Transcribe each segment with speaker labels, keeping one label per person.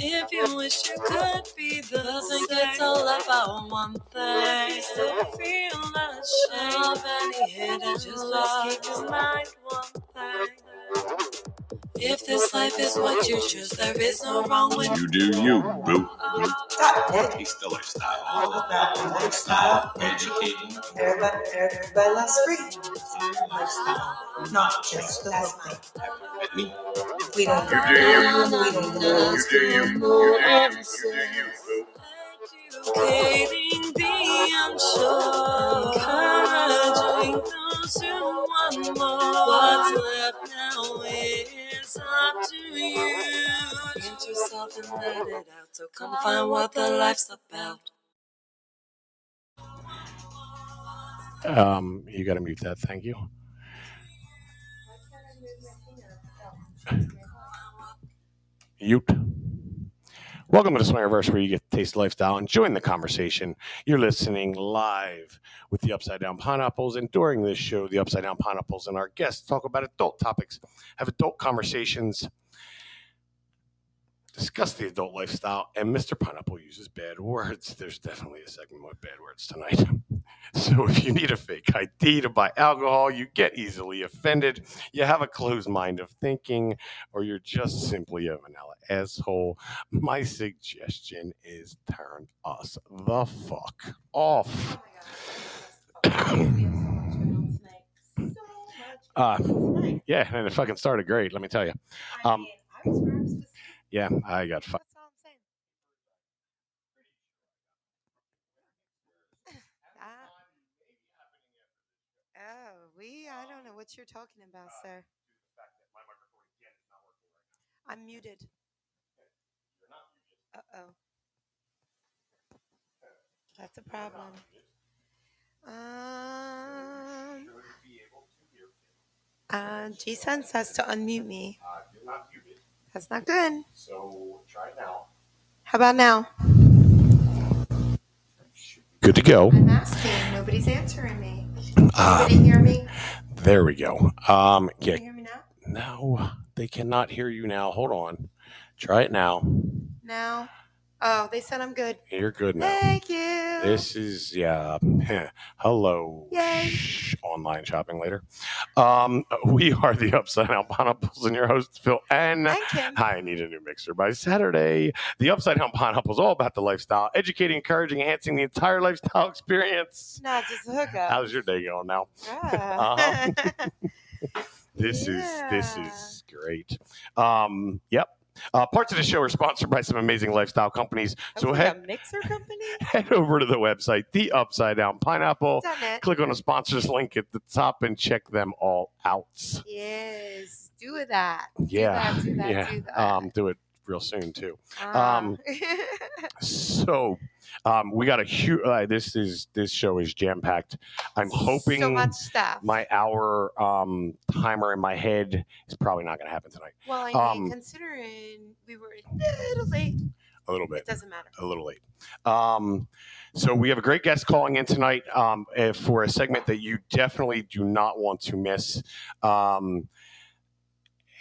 Speaker 1: If you wish you could be the doesn't get all about one thing. You still feel ashamed of any hidden just let's keep in mind one thing. If this life is what you choose, there is no wrong with
Speaker 2: You do you, boo.
Speaker 3: Stop it.
Speaker 2: He's the lifestyle. All about the lifestyle. Educating.
Speaker 3: Everybody, everybody loves free. Lifestyle, not just the healthy.
Speaker 2: At me.
Speaker 3: We don't.
Speaker 2: You do.
Speaker 3: We don't
Speaker 2: You
Speaker 3: know.
Speaker 2: do you. You do you. You do you, boo.
Speaker 1: educating the unsure, encouraging those who want more. What's left now is up to you. Get yourself and let it out. So come find what the life's about.
Speaker 4: Um, you got to mute that. Thank you. Mute. Welcome to Swingerverse, where you get to taste lifestyle and join the conversation. You're listening live with the Upside Down Pineapples, and during this show, the Upside Down Pineapples and our guests talk about adult topics, have adult conversations, discuss the adult lifestyle, and Mr. Pineapple uses bad words. There's definitely a segment with bad words tonight. So if you need a fake ID to buy alcohol, you get easily offended, you have a closed mind of thinking, or you're just simply a vanilla asshole, my suggestion is turn us the fuck off. uh, yeah, and it fucking started great, let me tell you. Um, Yeah, I got fucked.
Speaker 5: That's all I'm saying. Ah. Oh, we, I don't know what you're talking about, sir. I'm muted. Uh oh. That's a problem. Um, uh, G-Sun says to unmute me. That's not good.
Speaker 4: So try now.
Speaker 5: How about now?
Speaker 4: Good to go.
Speaker 5: I'm asking. Nobody's answering me.
Speaker 4: Ah,
Speaker 5: Anybody hear me?
Speaker 4: There we go. Um,
Speaker 5: Can
Speaker 4: yeah,
Speaker 5: you hear me now?
Speaker 4: no, they cannot hear you now. Hold on. Try it now.
Speaker 5: Now? Oh, they said I'm good.
Speaker 4: You're good now.
Speaker 5: Thank you.
Speaker 4: This is yeah. Hello.
Speaker 5: Yay.
Speaker 4: Shh, online shopping later. Um, we are the Upside Down Pineapples and your hosts Phil and
Speaker 5: Hi,
Speaker 4: I need a new mixer by Saturday. The Upside Down Pineapple is all about the lifestyle, educating, encouraging, enhancing the entire lifestyle experience.
Speaker 5: Not just a hookup.
Speaker 4: How's your day going now?
Speaker 5: Ah.
Speaker 4: This is this is great. Um, yep. Uh, parts of the show are sponsored by some amazing lifestyle companies. So head
Speaker 5: mixer company?
Speaker 4: head over to the website, The Upside Down Pineapple. Click on the sponsors link at the top and check them all out.
Speaker 5: Yes. Do that.
Speaker 4: Yeah,
Speaker 5: Do that, do that,
Speaker 4: yeah.
Speaker 5: do that.
Speaker 4: Um, do it real soon too.
Speaker 5: Ah.
Speaker 4: um, So, um, we got a huge. Uh, this is this show is jam packed. I'm hoping
Speaker 5: so much stuff.
Speaker 4: my hour um, timer in my head is probably not going to happen tonight.
Speaker 5: well, I mean,
Speaker 4: um,
Speaker 5: considering we were a little late,
Speaker 4: A little bit.
Speaker 5: it doesn't matter.
Speaker 4: a little late. Um, so we have a great guest calling in tonight um, eh, for a segment that you definitely do not want to miss. Um,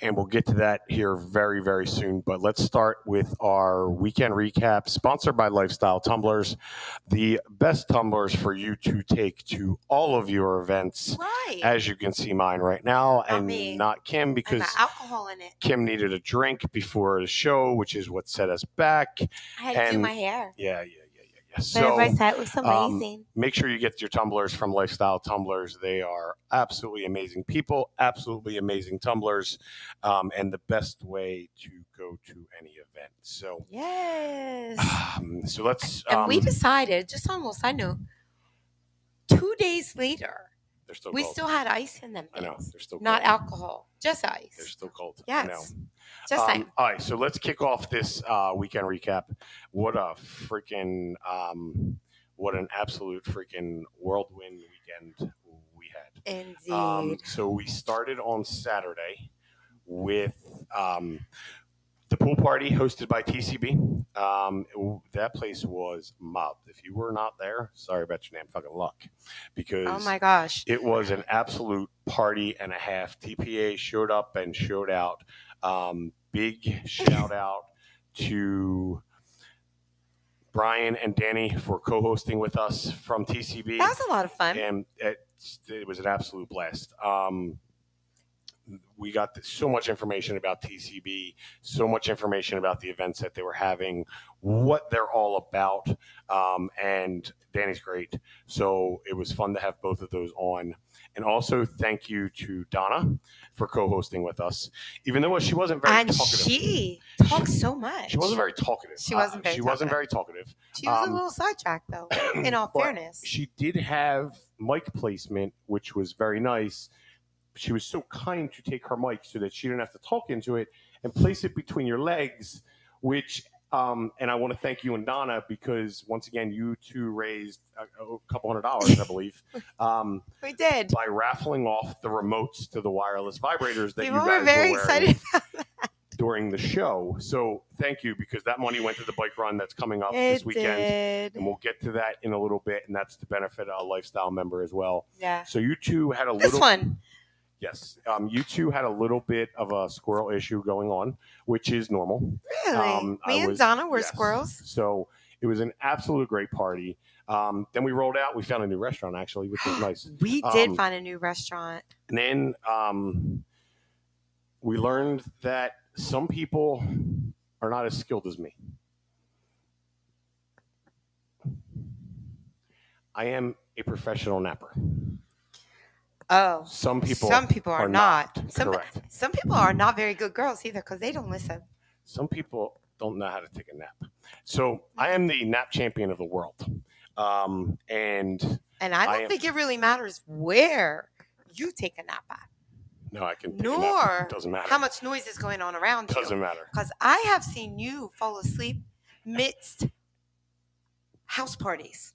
Speaker 4: and we'll get to that here very, very soon. But let's start with our weekend recap, sponsored by Lifestyle Tumblers, the best tumblers for you to take to all of your events.
Speaker 5: Right.
Speaker 4: As you can see mine right now,
Speaker 5: Not
Speaker 4: and
Speaker 5: me.
Speaker 4: not Kim because
Speaker 5: alcohol in it.
Speaker 4: Kim needed a drink before the show, which is what set us back.
Speaker 5: I had to do
Speaker 4: and-
Speaker 5: my hair.
Speaker 4: Yeah, yeah, So
Speaker 5: everybody said it was
Speaker 4: um, make sure you get your tumblers from Lifestyle Tumblers. They are absolutely amazing people, absolutely amazing tumblers, um, and the best way to go to any event. So,
Speaker 5: yes.
Speaker 4: um, so let's.
Speaker 5: and
Speaker 4: Um,
Speaker 5: we decided, just on a side note, two days later,
Speaker 4: they're still
Speaker 5: we still had ice in them
Speaker 4: I know they're still
Speaker 5: Not alcohol, just ice.
Speaker 4: They're still cold.
Speaker 5: Yes. Just
Speaker 4: Um, all right, so let's kick off this uh, weekend recap. What a freaking, um, what an absolute freaking whirlwind weekend we had.
Speaker 5: Indeed.
Speaker 4: Um, so we started on Saturday with um, the pool party hosted by TCB. Um, that place was mobbed. If you were not there, sorry about your damn fucking luck, because
Speaker 5: oh my gosh.
Speaker 4: it was an absolute party and a half. TPA showed up and showed out. Um, big shout out to Brian and Danny for co-hosting with us from TCB.
Speaker 5: That was a lot of fun.
Speaker 4: and it, it was an absolute blast. Um, we got so much information about TCB, so much information about the events that they were having, what they're all about, um, and Danny's great. So it was fun to have both of those on. And also, thank you to Donna for co-hosting with us, even though she wasn't very
Speaker 5: and
Speaker 4: talkative.
Speaker 5: she talks so much.
Speaker 4: She wasn't very talkative.
Speaker 5: She wasn't very
Speaker 4: she wasn't very talkative.
Speaker 5: She was
Speaker 4: um,
Speaker 5: a little sidetracked, though. In all fairness,
Speaker 4: She did have mic placement, which was very nice. She was so kind to take her mic so that she didn't have to talk into it and place it between your legs, which, um, and I want to thank you and Donna because once again, you two raised a, a couple hundred dollars, I believe, um,
Speaker 5: we did.
Speaker 4: by raffling off the remotes to the wireless vibrators that
Speaker 5: People
Speaker 4: you guys
Speaker 5: were very
Speaker 4: were
Speaker 5: excited.
Speaker 4: during the show. So thank you because that money went to the bike run that's coming up this weekend
Speaker 5: did.
Speaker 4: and we'll get to that in a little bit, and that's to benefit a lifestyle member as well.
Speaker 5: Yeah.
Speaker 4: So you two had a
Speaker 5: This
Speaker 4: little,
Speaker 5: one.
Speaker 4: Yes, um, you two had a little bit of a squirrel issue going on, which is normal.
Speaker 5: Really?
Speaker 4: Um, I
Speaker 5: Me and
Speaker 4: was-
Speaker 5: Donna were
Speaker 4: yes.
Speaker 5: squirrels.
Speaker 4: So it was an absolute great party. Um, then we rolled out. We found a new restaurant actually, which was nice.
Speaker 5: We did
Speaker 4: Um,
Speaker 5: find a new restaurant.
Speaker 4: And then um, we learned that some people are not as skilled as me. I am a professional napper.
Speaker 5: Oh.
Speaker 4: Some people
Speaker 5: some people are,
Speaker 4: are
Speaker 5: not.
Speaker 4: not.
Speaker 5: Some
Speaker 4: Correct.
Speaker 5: some people are not very good girls either because they don't listen.
Speaker 4: some people don't know how to take a nap. So I am the nap champion of the world. Um, and
Speaker 5: And I
Speaker 4: I
Speaker 5: don't
Speaker 4: am-
Speaker 5: think it really matters where you take a nap at,
Speaker 4: no, I can
Speaker 5: nor.
Speaker 4: Doesn't matter.
Speaker 5: how much noise is going on around you.
Speaker 4: Doesn't matter.
Speaker 5: Because I have seen you fall asleep midst house parties.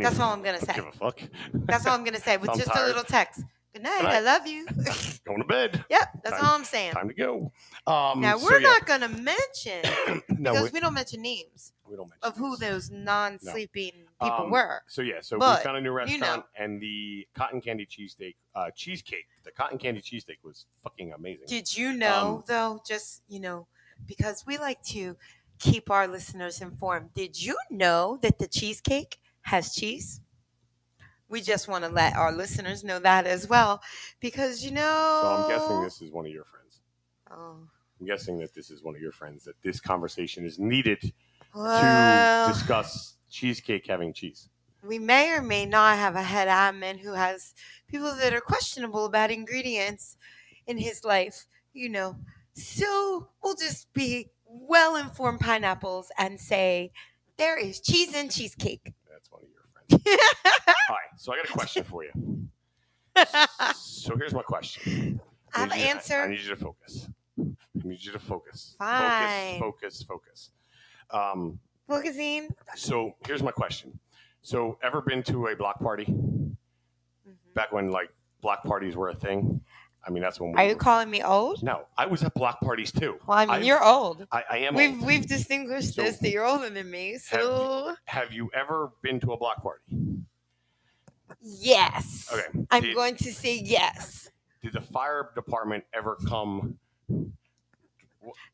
Speaker 5: That's all I'm gonna say.
Speaker 4: Give a fuck.
Speaker 5: That's all I'm gonna say with
Speaker 4: I'm
Speaker 5: just a little text. Good night.
Speaker 4: Good night.
Speaker 5: I love you.
Speaker 4: Going to bed.
Speaker 5: yep, that's
Speaker 4: Time-
Speaker 5: all I'm saying.
Speaker 4: Time to go. Um,
Speaker 5: Now we're
Speaker 4: yeah.
Speaker 5: not gonna mention
Speaker 4: no,
Speaker 5: because
Speaker 4: we,
Speaker 5: we don't mention names
Speaker 4: we don't mention
Speaker 5: of who those non-sleeping people
Speaker 4: Um,
Speaker 5: were.
Speaker 4: So yeah, so
Speaker 5: But,
Speaker 4: we found a new
Speaker 5: you
Speaker 4: restaurant
Speaker 5: know.
Speaker 4: and the cotton candy cheesesteak, uh, cheesecake. The cotton candy cheesesteak was fucking amazing.
Speaker 5: Did you know
Speaker 4: Um,
Speaker 5: though? Just you know, because we like to keep our listeners informed. Did you know that the cheesecake has cheese? We just want to let our listeners know that as well, because you know.
Speaker 4: So I'm guessing this is one of your friends.
Speaker 5: Oh,
Speaker 4: I'm guessing that this is one of your friends. That this conversation is needed to discuss cheesecake having cheese.
Speaker 5: we may or may not have a head admin who has people that are questionable about ingredients in his life, you know. So we'll just be well informed pineapples and say there is cheese in cheesecake.
Speaker 4: That's one of your friends. All right, so I got a question for you. So here's my question.
Speaker 5: I have an answer.
Speaker 4: I need you to focus. I need you to focus.
Speaker 5: Fine.
Speaker 4: Focus, focus, focus. Um,
Speaker 5: Boogazine.
Speaker 4: so here's my question. So ever been to a block party back when like block parties were a thing? I mean, that's when we
Speaker 5: Are you
Speaker 4: were-
Speaker 5: calling me old?
Speaker 4: No, I was at block parties too.
Speaker 5: Well, I mean,
Speaker 4: I've-
Speaker 5: you're old.
Speaker 4: I, I am.
Speaker 5: We've
Speaker 4: old.
Speaker 5: we've distinguished
Speaker 4: So-
Speaker 5: this that you're older than me. So
Speaker 4: Have you ever been to a block party?
Speaker 5: yes,
Speaker 4: Okay.
Speaker 5: I'm
Speaker 4: did,
Speaker 5: going to say yes.
Speaker 4: Did the fire department ever come?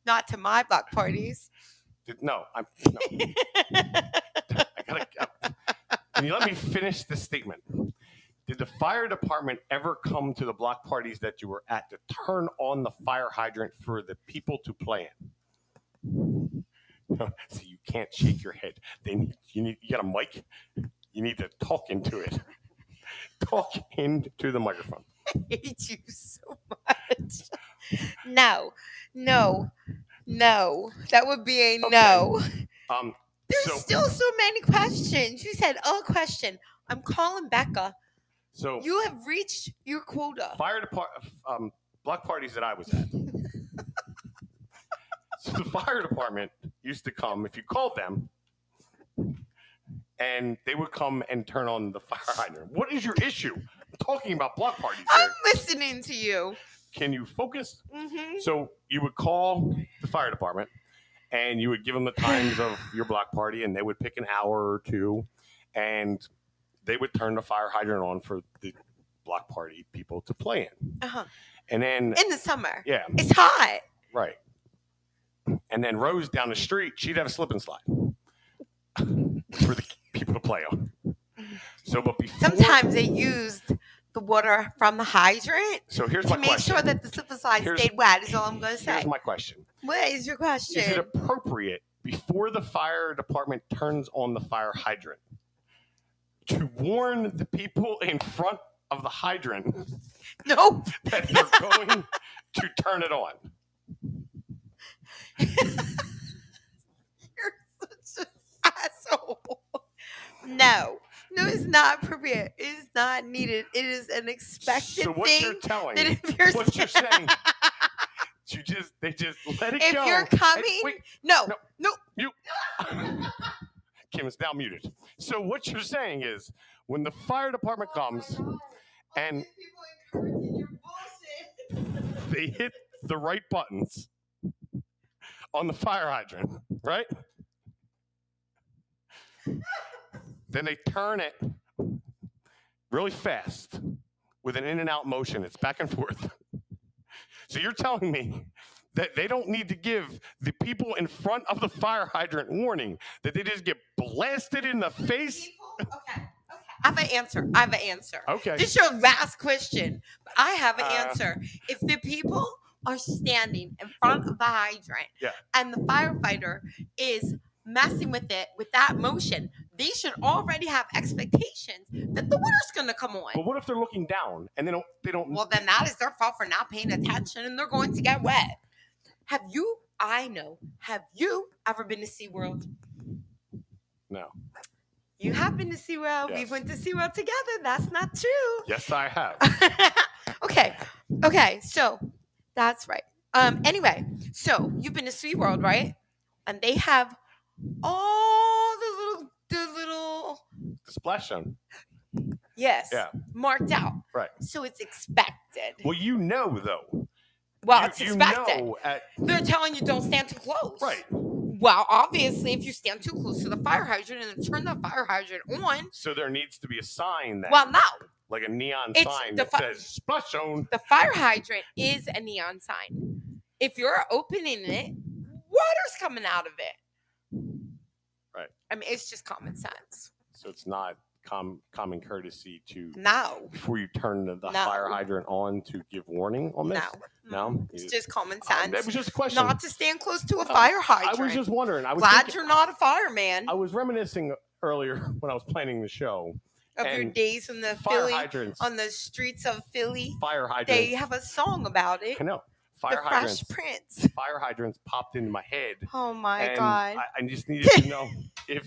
Speaker 5: Not to my block parties.
Speaker 4: Did, no, I'm. No. I gotta. Can you let me finish this statement? Did the fire department ever come to the block parties that you were at to turn on the fire hydrant for the people to play in? See, you can't shake your head. They need, you need you got a mic. You need to talk into it. Talk into the microphone.
Speaker 5: I hate you so much. No, no, no. That would be a no.
Speaker 4: Um,
Speaker 5: There's
Speaker 4: so
Speaker 5: still so many questions. You said a question. I'm calling Becca.
Speaker 4: So
Speaker 5: You have reached your quota.
Speaker 4: fire department um, block parties that I was at. so the fire department used to come if you called them, and they would come and turn on the fire hydrant. What is your issue? I'm talking about block parties.
Speaker 5: I'm
Speaker 4: Here.
Speaker 5: listening to you.
Speaker 4: Can you focus?
Speaker 5: hmm
Speaker 4: So you would call the fire department, and you would give them the times of your block party, and they would pick an hour or two, and they would turn the fire hydrant on for the block party people to play in.
Speaker 5: Uh-huh.
Speaker 4: And then
Speaker 5: In the summer,
Speaker 4: yeah,
Speaker 5: it's hot.
Speaker 4: Right. and then Rose down the street, she'd have a slip and slide for the people to play on. So, but before,
Speaker 5: Sometimes they used the water from the hydrant
Speaker 4: so here's
Speaker 5: to
Speaker 4: my
Speaker 5: make
Speaker 4: question.
Speaker 5: sure that the slip and slide
Speaker 4: Here's-
Speaker 5: stayed wet. Is all I'm going to say.
Speaker 4: here's my question:
Speaker 5: what is your question?
Speaker 4: Is it appropriate before the fire department turns on the fire hydrant to warn the people in front of the hydrant
Speaker 5: no.
Speaker 4: that they're going to turn it on?
Speaker 5: You're such an asshole. No. No, it's not appropriate. It is not needed. It is an expected
Speaker 4: So what
Speaker 5: thing.
Speaker 4: you're telling,
Speaker 5: that if you're
Speaker 4: what you're saying, you just they just let it
Speaker 5: if
Speaker 4: go.
Speaker 5: If you're
Speaker 4: and-
Speaker 5: coming,
Speaker 4: wait,
Speaker 5: no,
Speaker 4: No.
Speaker 5: no,
Speaker 4: Kim is now muted. So what you're saying is, when the fire department comes, and they hit the right buttons on the fire hydrant, right? then they turn it really fast with an in and out motion. It's back and forth. So you're telling me that they don't need to give the people in front of the fire hydrant warning that they just get blasted in the face?
Speaker 5: Okay, okay. I have an answer. I have an answer.
Speaker 4: Okay.
Speaker 5: This is your last question. But I have an
Speaker 4: Uh,
Speaker 5: answer. If the people are standing in front of the hydrant
Speaker 4: Yeah.
Speaker 5: and the firefighter is messing with it with that motion, they should already have expectations that the water's gonna come on.
Speaker 4: But what if they're looking down and they don't they don't
Speaker 5: Well, then that is their fault for not paying attention and they're going to get wet. Have you, I know, have you ever been to SeaWorld?
Speaker 4: No.
Speaker 5: You have been to SeaWorld. We
Speaker 4: Yes.
Speaker 5: went to SeaWorld together. That's not true.
Speaker 4: Yes, I have.
Speaker 5: okay. Okay. So that's right. Um, anyway, so you've been to SeaWorld, right? And they have all the little the little
Speaker 4: The splash zone.
Speaker 5: yes
Speaker 4: Yeah.
Speaker 5: marked out.
Speaker 4: Right.
Speaker 5: So it's expected.
Speaker 4: Well, you know though.
Speaker 5: Well,
Speaker 4: you,
Speaker 5: it's expected.
Speaker 4: at
Speaker 5: They're telling you don't stand too close.
Speaker 4: right.
Speaker 5: Well, obviously, if you stand too close to the fire hydrant and then turn the fire hydrant on,
Speaker 4: So there needs to be a sign that
Speaker 5: well, no,
Speaker 4: like a neon
Speaker 5: It's
Speaker 4: sign
Speaker 5: the
Speaker 4: that
Speaker 5: fi-
Speaker 4: says splash zone.
Speaker 5: the fire hydrant is a neon sign. If you're opening it, water's coming out of it.
Speaker 4: Right.
Speaker 5: I mean, it's just common sense.
Speaker 4: So it's not com- common courtesy to
Speaker 5: No,
Speaker 4: before you turn the, the
Speaker 5: No.
Speaker 4: fire hydrant on to give warning on
Speaker 5: no,
Speaker 4: this. No?
Speaker 5: It's just common
Speaker 4: Uh,
Speaker 5: sense.
Speaker 4: that was just a question.
Speaker 5: not to stand close to a
Speaker 4: Uh,
Speaker 5: fire hydrant.
Speaker 4: I was just wondering. I was
Speaker 5: Glad
Speaker 4: thinking-
Speaker 5: you're not a fireman
Speaker 4: I was reminiscing earlier when I was planning the show.
Speaker 5: of your days in the Philly
Speaker 4: hydrants.
Speaker 5: on the streets of Philly.
Speaker 4: fire hydrants.
Speaker 5: They have a song about it.
Speaker 4: I know.
Speaker 5: The
Speaker 4: Fire hydrants.
Speaker 5: Fresh Prince.
Speaker 4: Fire hydrants popped into my head.
Speaker 5: Oh my
Speaker 4: and
Speaker 5: god.
Speaker 4: I, I just needed to know if.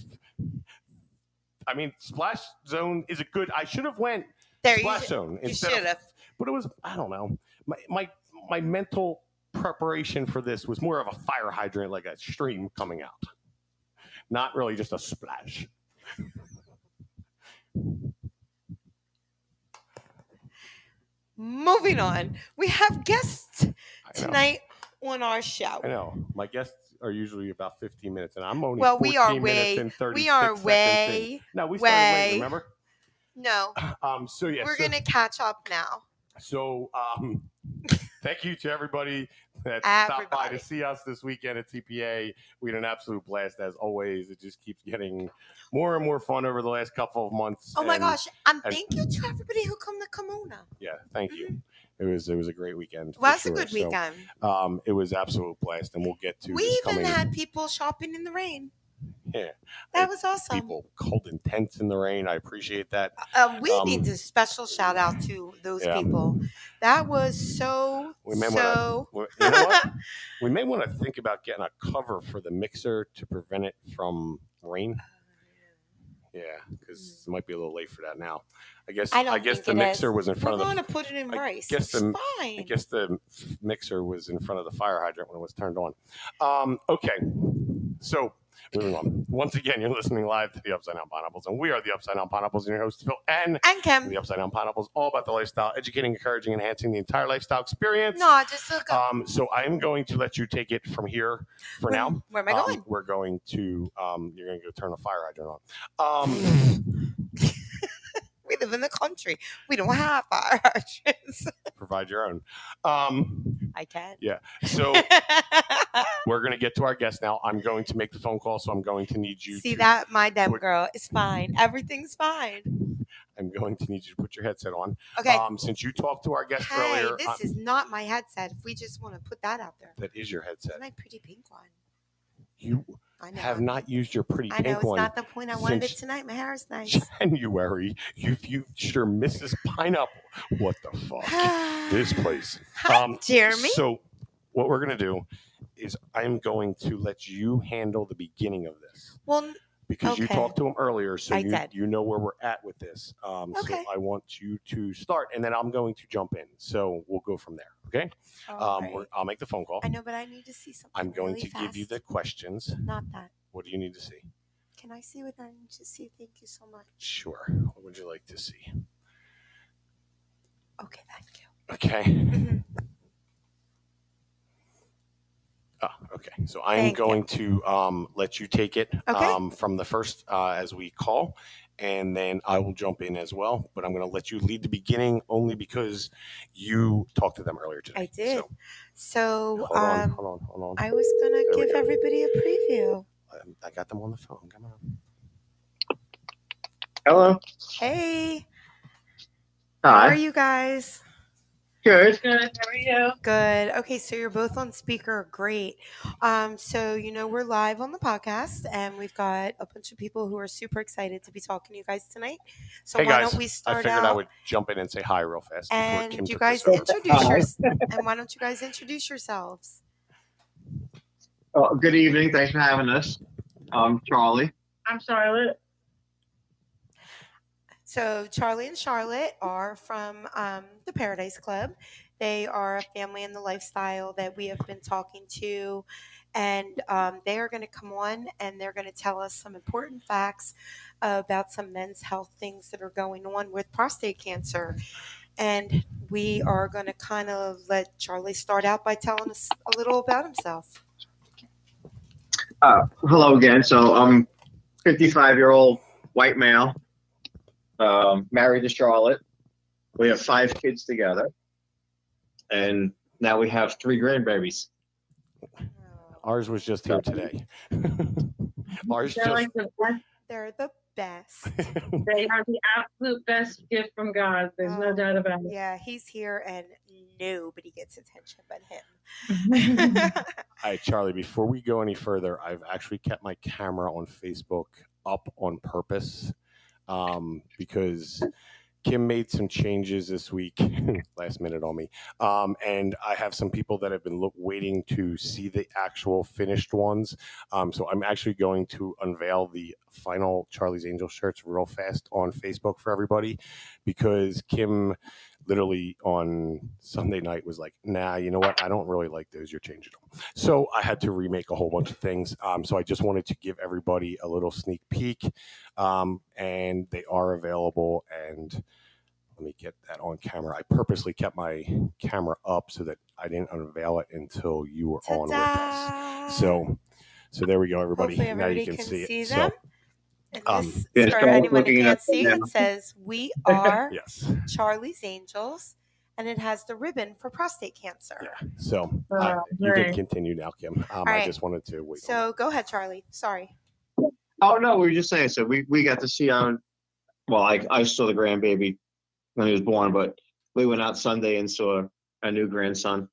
Speaker 4: I mean, splash zone is a good. I should have went
Speaker 5: there
Speaker 4: splash
Speaker 5: should-
Speaker 4: zone
Speaker 5: you
Speaker 4: instead of. But it was. I don't know. My my my mental preparation for this was more of a fire hydrant, like a stream coming out, not really just a splash.
Speaker 5: Moving on, we have guests tonight on our show.
Speaker 4: I know. My guests are usually about 15 minutes, and I'm only
Speaker 5: Well, we are
Speaker 4: 14 minutes
Speaker 5: way-
Speaker 4: and 36
Speaker 5: We are
Speaker 4: in.
Speaker 5: way.
Speaker 4: No, we started late. Remember?
Speaker 5: No,
Speaker 4: Um. So yeah.
Speaker 5: we're
Speaker 4: so,
Speaker 5: gonna catch up now.
Speaker 4: So um, thank you to everybody that stopped by to see us this weekend at TPA. We had an absolute blast as always. It just keeps getting more and more fun over the last couple of months.
Speaker 5: Oh my
Speaker 4: and,
Speaker 5: gosh! And thank you to everybody who come to Kimona.
Speaker 4: Yeah. Thank you. It was it was a great weekend.
Speaker 5: Well, that's
Speaker 4: sure.
Speaker 5: a good
Speaker 4: So,
Speaker 5: weekend.
Speaker 4: um, it was absolute blast, and we'll get to
Speaker 5: we even
Speaker 4: coming.
Speaker 5: had people shopping in the rain.
Speaker 4: Yeah.
Speaker 5: That was awesome.
Speaker 4: people cold and tense in the rain. I appreciate that.
Speaker 5: Uh, we
Speaker 4: Um,
Speaker 5: need a special shout out to those
Speaker 4: Yeah.
Speaker 5: people. That was so
Speaker 4: We may wanna-
Speaker 5: so.
Speaker 4: You know what? we may want to think about getting a cover for the mixer to prevent it from rain. Yeah, because it might be a little late for that now. I guess.
Speaker 5: I don't
Speaker 4: guess the mixer
Speaker 5: is.
Speaker 4: was in
Speaker 5: We're
Speaker 4: front of
Speaker 5: going
Speaker 4: the.
Speaker 5: to put it in
Speaker 4: I
Speaker 5: rice.
Speaker 4: guess
Speaker 5: it's
Speaker 4: the-
Speaker 5: fine.
Speaker 4: I guess the mixer was in front of the fire hydrant when it was turned on. Um, okay, so moving on. Once again, you're listening live to the Upside Down Pineapples, and we are the Upside Down Pineapples, and your host Phil and
Speaker 5: and Kim.
Speaker 4: the Upside Down Pineapples, all about the lifestyle, educating, encouraging, enhancing the entire lifestyle experience.
Speaker 5: No, just look up.
Speaker 4: Um, so I am going to let you take it from here for
Speaker 5: where,
Speaker 4: now.
Speaker 5: Where am I
Speaker 4: Um,
Speaker 5: going?
Speaker 4: we're going to um, you're going to go turn a fire hydrant on. Um,
Speaker 5: live in the country. We don't have hydrants.
Speaker 4: Provide your own. Um,
Speaker 5: I can. Yeah.
Speaker 4: So we're going to get to our guest now. I'm going to make the phone call, so I'm going to need you.
Speaker 5: See
Speaker 4: to,
Speaker 5: that? My dem
Speaker 4: put-
Speaker 5: girl is fine. Everything's fine.
Speaker 4: I'm going to need you to put your headset on.
Speaker 5: Okay.
Speaker 4: Um, since you talked to our guest
Speaker 5: hey,
Speaker 4: earlier,
Speaker 5: this
Speaker 4: uh,
Speaker 5: is not my headset. If we just want to put that out there,
Speaker 4: that is your headset.
Speaker 5: my pretty pink one.
Speaker 4: You
Speaker 5: I know.
Speaker 4: have not used your pretty
Speaker 5: I know
Speaker 4: pink
Speaker 5: it's
Speaker 4: one
Speaker 5: not the point. I wanted it
Speaker 4: since
Speaker 5: tonight. My hair is nice.
Speaker 4: January. You've used your Mrs. Pineapple. What the fuck? this place.
Speaker 5: Hi,
Speaker 4: Um,
Speaker 5: Jeremy.
Speaker 4: So, what we're going to do is I'm going to let you handle the beginning of this
Speaker 5: well,
Speaker 4: because you
Speaker 5: Okay.
Speaker 4: talked to him earlier, so
Speaker 5: I
Speaker 4: you,
Speaker 5: did.
Speaker 4: you know where we're at with this. Um,
Speaker 5: Okay.
Speaker 4: So, I want you to start, and then I'm going to jump in. So, we'll go from there. Okay.
Speaker 5: all
Speaker 4: Um,
Speaker 5: right.
Speaker 4: we're- I'll make the phone call.
Speaker 5: I know, but I need to see something.
Speaker 4: I'm going
Speaker 5: really
Speaker 4: to give you the
Speaker 5: fast.
Speaker 4: questions.
Speaker 5: Not that.
Speaker 4: What do you need to see?
Speaker 5: Can I see what I need to see? Thank you so much.
Speaker 4: Sure. What would you like to see?
Speaker 5: Okay, thank you.
Speaker 4: Okay.
Speaker 5: Mhm.
Speaker 4: Oh, okay. So I'm
Speaker 5: Thank you.
Speaker 4: going to um, let you take it
Speaker 5: Okay.
Speaker 4: um, from the first uh, as we call, and then I will jump in as well. But I'm going to let you lead the beginning only because you talked to them earlier today.
Speaker 5: I did.
Speaker 4: So,
Speaker 5: So,
Speaker 4: hold on,
Speaker 5: um,
Speaker 4: hold on, hold on.
Speaker 5: I was gonna
Speaker 4: There we
Speaker 5: give
Speaker 4: go.
Speaker 5: everybody a preview.
Speaker 4: Um, I got them on the phone. Come on.
Speaker 6: Hello.
Speaker 5: Hey, how are you guys?
Speaker 6: Good.
Speaker 7: Good. How are you?
Speaker 5: Good. Okay, so you're both on speaker. Great. Um, so you know we're live on the podcast, and we've got a bunch of people who are super excited to be talking to you guys tonight. So
Speaker 4: Hey,
Speaker 5: why
Speaker 4: guys.
Speaker 5: don't we start I
Speaker 4: figured
Speaker 5: out?
Speaker 4: I would jump in and say hi real fast. before
Speaker 5: and
Speaker 4: Kim
Speaker 5: you guys introduce
Speaker 6: Hi.
Speaker 5: yourselves. and why don't you guys introduce yourselves?
Speaker 6: Oh, good evening. Thanks for having us. I'm Charlie.
Speaker 7: I'm Charlotte.
Speaker 5: So Charlie and Charlotte are from um, the Paradise Club. They are a family in the lifestyle that we have been talking to, and um, they are going to come on and they're going to tell us some important facts about some men's health things that are going on with prostate cancer. And we are going to kind of let Charlie start out by telling us a little about himself.
Speaker 6: Uh, hello again. So I'm 55 year old white male, um, married to Charlotte. We have five kids together, and now we have three grandbabies.
Speaker 4: Ours was just here today. Ours
Speaker 7: They're
Speaker 4: just.
Speaker 7: like the best.
Speaker 5: They're the best.
Speaker 7: They are the absolute best gift from God. There's
Speaker 5: Oh.
Speaker 7: no doubt about it.
Speaker 5: Yeah, he's here and nobody gets attention but him.
Speaker 4: All right, Charlie, before we go any further, I've actually kept my camera on Facebook up on purpose um, because Kim made some changes this week, last minute on me. Um, and I have some people that have been look, waiting to see the actual finished ones. Um, so I'm actually going to unveil the final Charlie's Angel shirts real fast on Facebook for everybody because Kim literally on Sunday night was like, nah, you know what? I don't really like those. You're changing them. So I had to remake a whole bunch of things. Um, so I just wanted to give everybody a little sneak peek. Um, and they are available. And let me get that on camera. I purposely kept my camera up so that I didn't unveil it until you were on with us. So, so there we go, everybody.
Speaker 5: Hopefully
Speaker 4: now you
Speaker 5: everybody
Speaker 4: can, see, it.
Speaker 5: them.
Speaker 4: So, um,
Speaker 5: this,
Speaker 6: Yes,
Speaker 5: for anyone who can't see,
Speaker 6: them.
Speaker 5: it says "We are
Speaker 4: yes,
Speaker 5: Charlie's Angels," and it has the ribbon for prostate cancer.
Speaker 4: yeah. So uh,
Speaker 7: Wow,
Speaker 4: you can continue now, Kim. Um, I just wanted to wait. on
Speaker 5: So go ahead, Charlie. Sorry.
Speaker 6: Oh no, we were just saying. So we, we got to see on. Well, I I saw the grandbaby when he was born, but we went out Sunday and saw a new grandson.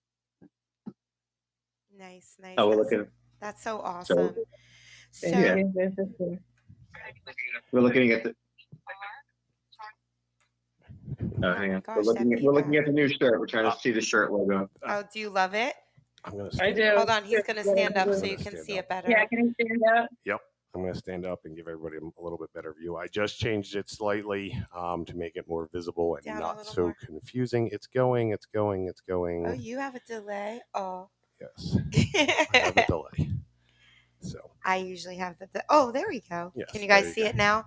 Speaker 5: Nice, nice.
Speaker 6: Oh, we're
Speaker 5: That's,
Speaker 6: looking.
Speaker 5: that's so awesome. So,
Speaker 6: Yeah.
Speaker 7: This is cool.
Speaker 6: We're looking at the.
Speaker 5: Oh
Speaker 6: hang on.
Speaker 5: gosh,
Speaker 6: we're looking at we're looking at the new shirt. We're trying to see the shirt logo.
Speaker 5: oh, do you love it?
Speaker 4: I'm gonna.
Speaker 7: I
Speaker 4: Stand
Speaker 7: do.
Speaker 4: Up.
Speaker 5: Hold on, he's gonna stand up so you can
Speaker 4: stand
Speaker 5: see
Speaker 4: up.
Speaker 5: it better.
Speaker 7: Yeah, can you stand up? Yep.
Speaker 4: I'm going to stand up and give everybody a little bit better view. I just changed it slightly um, to make it more visible and
Speaker 5: Down a
Speaker 4: not
Speaker 5: little
Speaker 4: so
Speaker 5: more.
Speaker 4: confusing. It's going. It's going. It's going.
Speaker 5: Oh, you have a delay. Oh.
Speaker 4: yes, I have a delay. So
Speaker 5: I usually have the. the oh, there we go.
Speaker 4: Yes,
Speaker 5: Can you guys
Speaker 4: you
Speaker 5: see
Speaker 4: go.
Speaker 5: it now?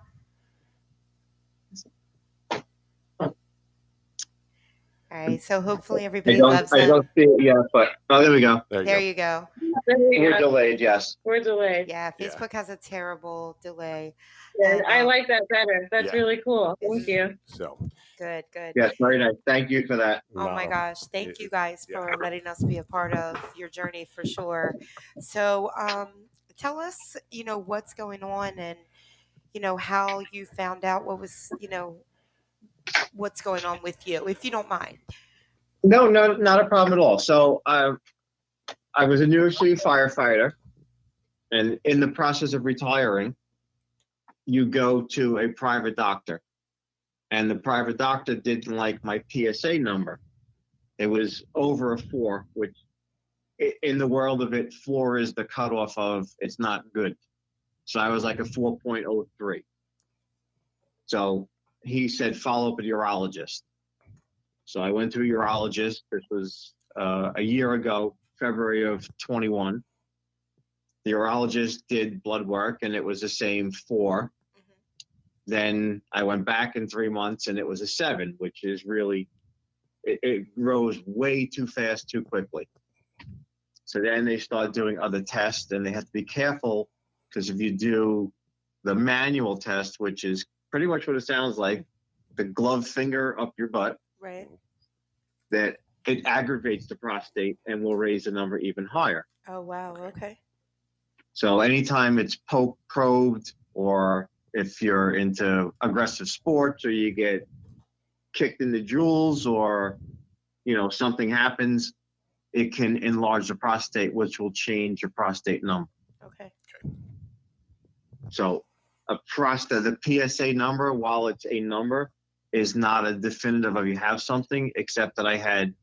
Speaker 5: All right. So hopefully everybody
Speaker 6: don't,
Speaker 5: loves
Speaker 6: I don't see it yet, but oh, there we go.
Speaker 4: There you
Speaker 5: There
Speaker 4: go.
Speaker 5: you go.
Speaker 7: There we
Speaker 6: We're delayed. Yes.
Speaker 7: We're delayed.
Speaker 5: Yeah,
Speaker 4: Yeah.
Speaker 5: Facebook has a terrible delay.
Speaker 7: And
Speaker 5: And,
Speaker 7: I
Speaker 5: um,
Speaker 7: like that better. That's
Speaker 4: Yeah.
Speaker 7: really cool. Thank you.
Speaker 4: So,
Speaker 5: Good, good.
Speaker 6: Yes. Very nice. Thank you for that.
Speaker 5: Oh my gosh. Thank
Speaker 4: it-
Speaker 5: you guys
Speaker 4: yeah.
Speaker 5: for letting us be a part of your journey for sure. So, um, tell us, you know, what's going on and, you know, how you found out what was, you know, what's going on with you, if you don't mind.
Speaker 6: No, no, not a problem at all. So, um, I was a New York City firefighter, and in the process of retiring, you go to a private doctor, and the private doctor didn't like my PSA number. It was over a four, which in the world of it, four is the cutoff of it's not good. So I was like a 4.03. So he said, follow up with a urologist. So I went to a urologist. This was uh, a year ago, February of 21. The urologist did blood work and it was the same 4 Then I went back in three months and it was a seven, which is really, it, it rose way too fast, too quickly. So then they start doing other tests and they have to be careful because if you do the manual test, which is pretty much what it sounds like, the glove finger up your butt,
Speaker 5: Right.
Speaker 6: that it aggravates the prostate and will raise the number even higher.
Speaker 5: Oh, wow. Okay.
Speaker 6: So anytime it's poked, probed, or if you're into aggressive sports or you get kicked in the jewels or you know something happens, it can enlarge the prostate, which will change your prostate number.
Speaker 5: Okay.
Speaker 6: So a prostate, the PSA number, while it's a number, is not a definitive of you have something, except that I had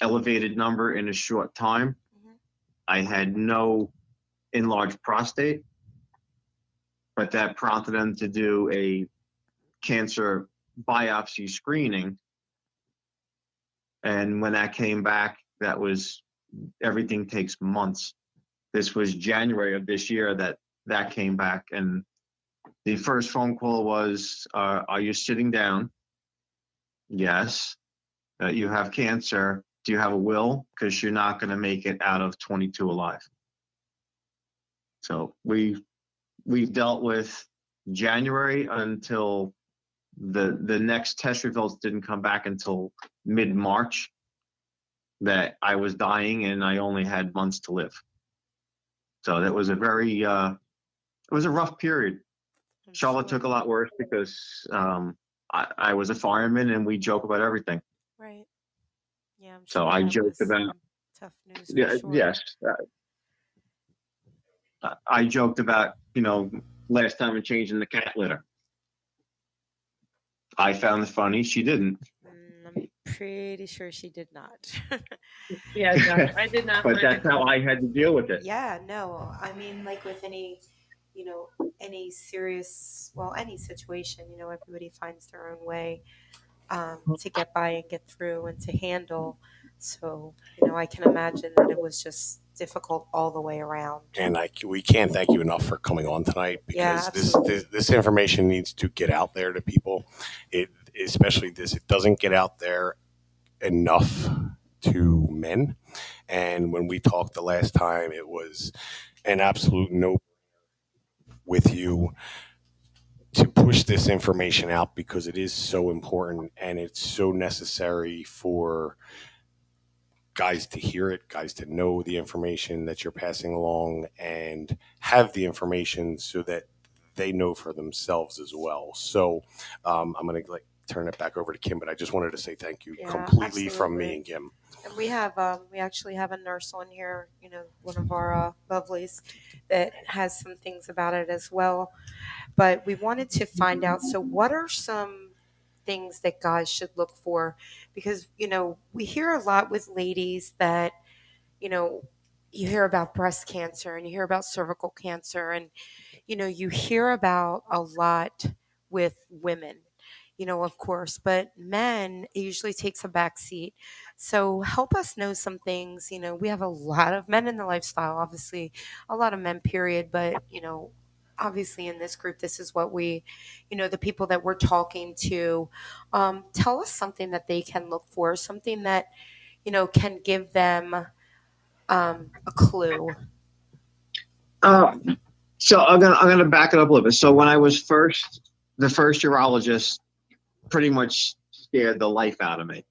Speaker 6: elevated number in a short time.
Speaker 5: Mhm.
Speaker 6: I had no enlarged prostate, but that prompted them to do a cancer biopsy screening. And when that came back, that was everything takes months. This was January of this year that that came back, and the first phone call was, uh, "Are you sitting down?" Yes. Uh, you have cancer. Do you have a will? Because you're not going to make it out of 22 alive. So we we've dealt with January until the the next test results didn't come back until mid March. That I was dying and I only had months to live. So that was a very uh, it was a rough period. Charlotte took a lot worse because um, I, I was a fireman and we joke about everything.
Speaker 5: Right. Yeah. I'm
Speaker 6: So I joked about-
Speaker 5: tough news.
Speaker 6: Yeah,
Speaker 5: sure.
Speaker 6: yes. Uh, I joked about, you know, last time I changed in changing the cat litter. I found it funny. She didn't.
Speaker 5: I'm pretty sure she did not.
Speaker 7: Yeah, no, I did not.
Speaker 6: But that's how I had to deal with it.
Speaker 5: yeah, no. I mean, like with any, you know, any serious, well, any situation, you know, everybody finds their own way um, to get by and get through and to handle. So, you know, I can imagine that it was just difficult all the way around.
Speaker 4: and I, we can't thank you enough for coming on tonight
Speaker 5: Yeah,
Speaker 4: because this, this this information needs to get out there to people. It especially this it doesn't get out there enough to men. And when we talked the last time, it was an absolute no with you to push this information out because it is so important and it's so necessary for guys to hear it, guys to know the information that you're passing along and have the information so that they know for themselves as well. So um, I'm going to like turn it back over to Kim, but I just wanted to say thank you
Speaker 5: Yeah,
Speaker 4: completely from
Speaker 5: absolutely.
Speaker 4: me and Kim.
Speaker 5: And we have, um, we actually have a nurse on here, you know, one of our uh, lovelies that has some things about it as well. But we wanted to find out so, what are some things that guys should look for? Because, you know, we hear a lot with ladies that, you know, you hear about breast cancer and you hear about cervical cancer, and, you know, you hear about a lot with women. You know, of course, but men it usually takes a back seat. So help us know some things. You know, we have a lot of men in the lifestyle, obviously, a lot of men, period. But you know, obviously in this group, this is what we, you know, the people that we're talking to, um, tell us something that they can look for, something that, you know, can give them um, a clue.
Speaker 6: Uh, so I'm gonna I'm gonna back it up a little bit. So when I was first the first urologist, pretty much scared the life out of me,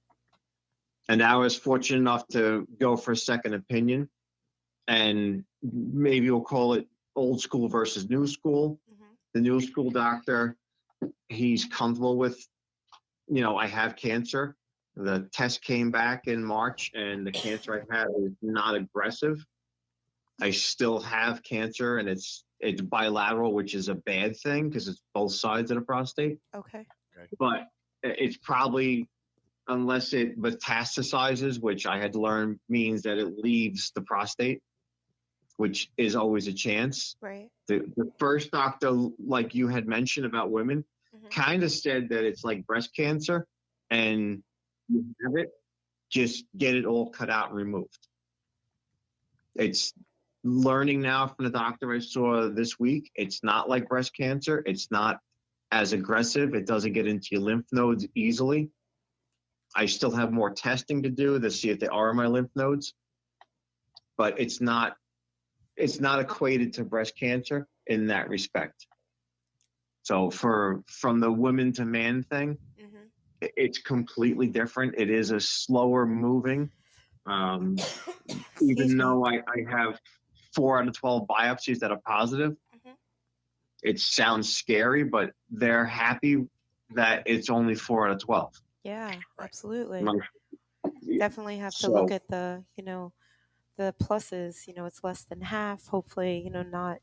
Speaker 6: and I was fortunate enough to go for a second opinion, and maybe we'll call it old school versus new school. Mm-hmm. The new school doctor, he's comfortable with, you know, I have cancer. The test came back in March, and the cancer I had is not aggressive. I still have cancer and it's it's bilateral, which is a bad thing because it's both sides of the prostate.
Speaker 5: Okay.
Speaker 6: But it's probably unless it metastasizes, which I had to learn means that it leaves the prostate, which is always a chance.
Speaker 5: Right.
Speaker 6: The the first doctor, like you had mentioned about women,
Speaker 5: Mhm.
Speaker 6: kind of said that it's like breast cancer and you have it, just get it all cut out and removed. It's learning now from the doctor I saw this week. It's not like breast cancer. It's not as aggressive. It doesn't get into your lymph nodes easily. I still have more testing to do to see if they are in my lymph nodes, but it's not it's not equated to breast cancer in that respect. So for from the women to man thing,
Speaker 5: hmm
Speaker 6: it's completely different. It is a slower moving. Um, even though I, I have four out of 12 biopsies that are positive. It sounds scary, but they're happy that it's only four out of 12.
Speaker 5: Yeah, absolutely. Definitely have to look at the, you know, the pluses. You know, it's less than half. Hopefully, you know, not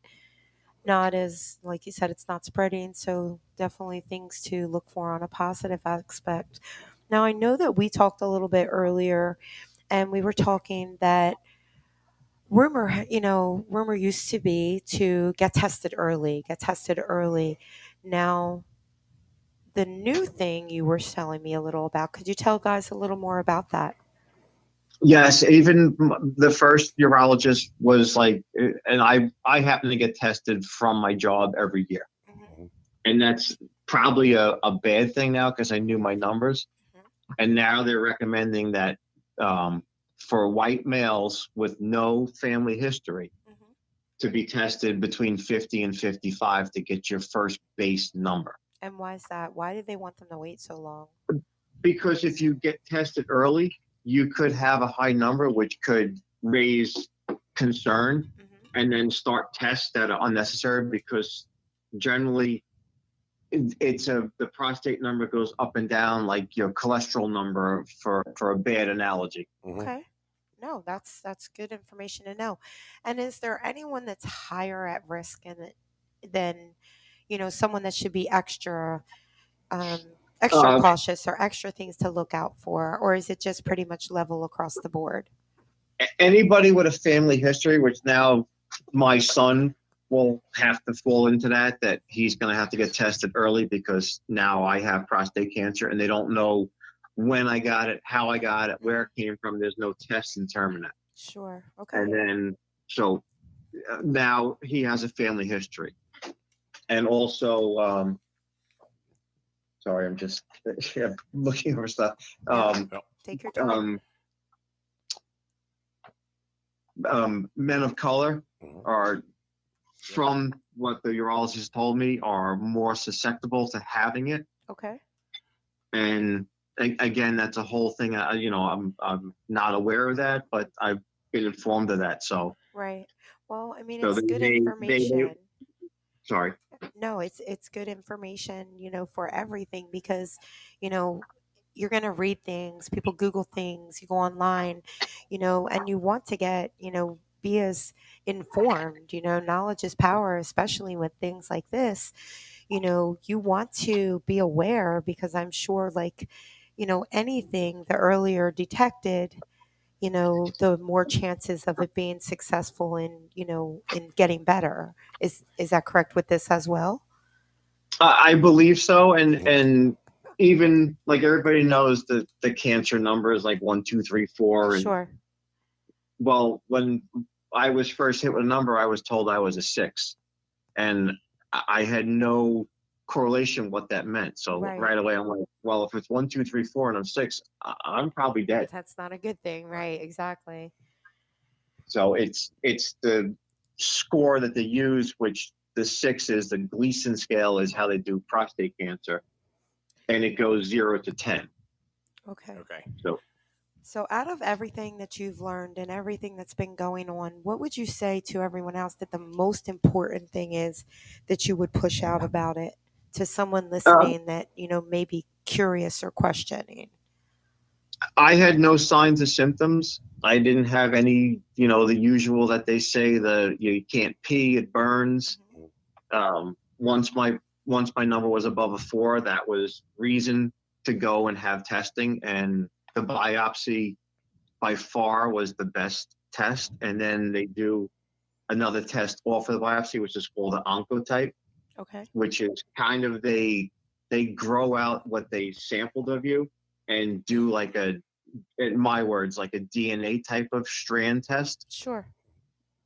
Speaker 5: not as like you said, it's not spreading. So definitely things to look for on a positive aspect. Now I know that we talked a little bit earlier, and we were talking that rumor, you know, rumor used to be to get tested early, get tested early. Now the new thing you were telling me a little about. Could you tell guys a little more about that?
Speaker 6: Yes, even the first urologist was like, uh, and I I happen to get tested from my job every year, and that's probably a, a bad thing now because I knew my numbers, and now they're recommending that um, for white males with no family history to be tested between 50 and 55 to get your first base number.
Speaker 5: And why is that? Why do they want them to wait so long?
Speaker 6: because if you get tested early, you could have a high number, which could raise concern
Speaker 5: Mm-hmm.
Speaker 6: and then start tests that are unnecessary because generally it's a the prostate number goes up and down like your cholesterol number for for a bad analogy
Speaker 4: Mhm.
Speaker 5: Okay. No, that's that's good information to know. And is there anyone that's higher at risk and than you know someone that should be extra um, extra
Speaker 6: Uh,
Speaker 5: cautious or extra things to look out for, or is it just pretty much level across the board?
Speaker 6: Anybody with a family history which now my son will have to fall into that that he's going to have to get tested early because now i have prostate cancer and they don't know when i got it how i got it where it came from there's no test to determine it
Speaker 5: Sure. Okay.
Speaker 6: and then so uh, now he has a family history and also um sorry i'm just yeah, looking over stuff um
Speaker 5: Take your time.
Speaker 6: um um men of color
Speaker 4: Mhm.
Speaker 6: are from what the urologist told me are more susceptible to having it
Speaker 5: okay.
Speaker 6: and a- again that's a whole thing I, you know i'm i'm not aware of that but i've been informed of that so
Speaker 5: Right. Well, I mean,
Speaker 6: So
Speaker 5: it's
Speaker 6: they-
Speaker 5: good
Speaker 6: they- they-
Speaker 5: information.
Speaker 6: sorry
Speaker 5: no it's it's good information you know for everything because you know you're going to read things people google things you go online you know and you want to get you know be as informed you know knowledge is power especially with things like this. You know you want to be aware because i'm sure like you know anything the earlier detected you know the more chances of it being successful in you know in getting better. Is is that correct with this as well?
Speaker 6: I I believe so, and mm-hmm. and even like everybody knows that the cancer number is like one, two, three, four. And,
Speaker 5: sure
Speaker 6: Well, when I was first hit with a number, I was told I was a six, and I, I had no correlation what that meant. So
Speaker 5: Right.
Speaker 6: right. away, I'm like, well, if it's one, two, three, four, and I'm six, I, I'm probably dead.
Speaker 5: That's not a good thing, right? Exactly.
Speaker 6: So it's it's the score that they use, which the six is the Gleason scale is how they do prostate cancer, and it goes zero to ten.
Speaker 5: Okay.
Speaker 4: Okay.
Speaker 5: So, out of everything that you've learned and everything that's been going on, what would you say to everyone else that the most important thing is that you would push out about it to someone listening that, you know, may be curious or questioning?
Speaker 6: I had no signs or symptoms. I didn't have any, you know, the usual that they say the you can't pee, it burns. Um, once my once my number was above a four, that was reason to go and have testing. And the biopsy by far was the best test. And then they do another test off of the biopsy, which is called the oncotype
Speaker 5: Okay.
Speaker 6: which is kind of they they grow out what they sampled of you and do like a in my words like a DNA type of strand test
Speaker 5: Sure.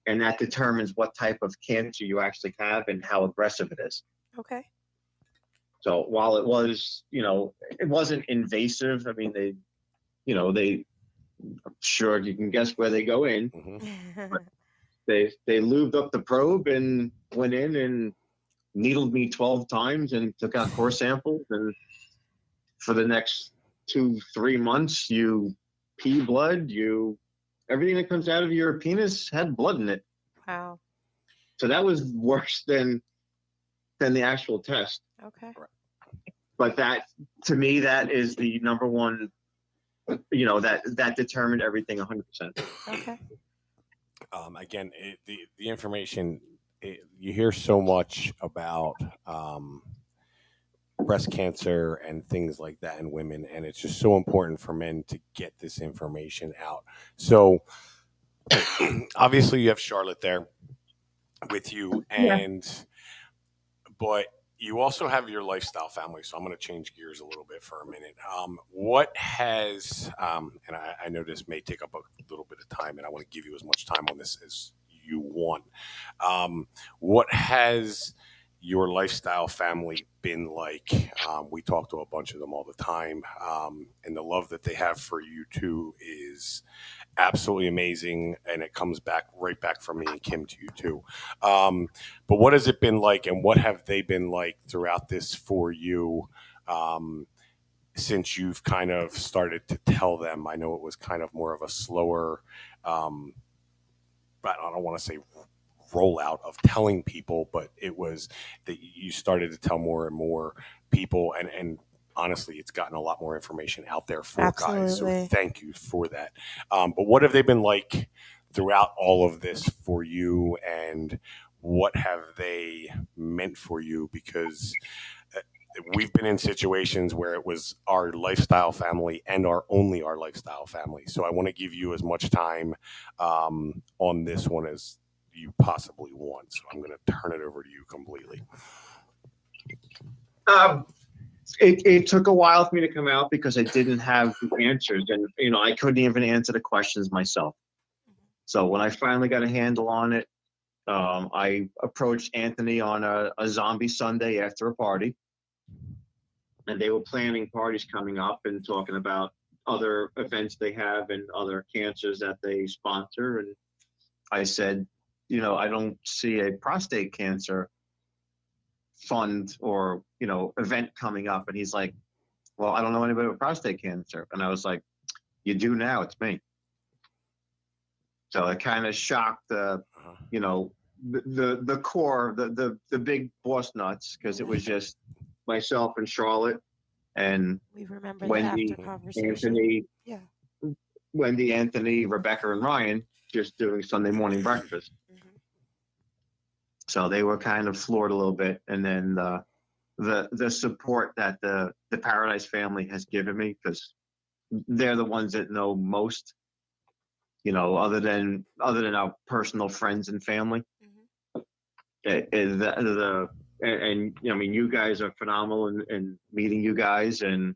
Speaker 6: and that determines what type of cancer you actually have and how aggressive it is.
Speaker 5: Okay.
Speaker 6: So while it was, you know, it wasn't invasive, I mean they you know, they I'm sure you can guess where they go in.
Speaker 4: Mhm.
Speaker 6: They they lubed up the probe and went in and needled me 12 times and took out core samples and for the next two three months you pee blood you everything that comes out of your penis had blood in it
Speaker 5: wow.
Speaker 6: so that was worse than than the actual test
Speaker 5: Okay.
Speaker 6: but that to me that is the number one you know that that determined everything 100%
Speaker 5: Okay.
Speaker 4: um, again, it, the the information it, you hear so much about um, breast cancer and things like that in women, and it's just so important for men to get this information out. So, obviously, you have Charlotte there with you,
Speaker 7: Yeah.
Speaker 4: and but you also have your lifestyle family. So I'm going to change gears a little bit for a minute. Um, what has, um, and I, I know this may take up a little bit of time, and I want to give you as much time on this as you want. Um, what has your lifestyle family been like? Um, we talk to a bunch of them all the time, um, and the love that they have for you too is absolutely amazing, and it comes back right back from me and Kim to you too. Um, but what has it been like, and what have they been like throughout this for you? Um, since you've kind of started to tell them, I know it was kind of more of a slower, um, but I don't want to say rollout of telling people, but it was that you started to tell more and more people, and and honestly, it's gotten a lot more information out there for guys. So thank you for that. Um, but what have they been like throughout all of this for you, and what have they meant for you? Because uh, we've been in situations where it was our lifestyle family and our only our lifestyle family. So I want to give you as much time um, on this one as you possibly want. So I'm going to turn it over to you completely.
Speaker 6: Um, it, it took a while for me to come out because I didn't have the answers, and you know I couldn't even answer the questions myself. So when I finally got a handle on it, um, I approached Anthony on a, a zombie Sunday after a party, and they were planning parties coming up and talking about other events they have and other cancers that they sponsor. And I said, you know, I don't see a prostate cancer fund or you know event coming up and he's like well i don't know anybody with prostate cancer and i was like you do now it's me so it kind of shocked the
Speaker 4: Uh-huh.
Speaker 6: you know the the, the core the, the the big boss nuts because it was just myself and charlotte and
Speaker 5: We remember
Speaker 6: Wendy,
Speaker 5: the after conversation.
Speaker 6: anthony
Speaker 5: Yeah.
Speaker 6: wendy anthony rebecca and ryan just doing sunday morning breakfast. So they were kind of floored a little bit. And then the the the support that the the paradise family has given me because they're the ones that know most you know other than other than our personal friends and family. Eh, the, the and, and you know, I mean you guys are phenomenal in, in meeting you guys. And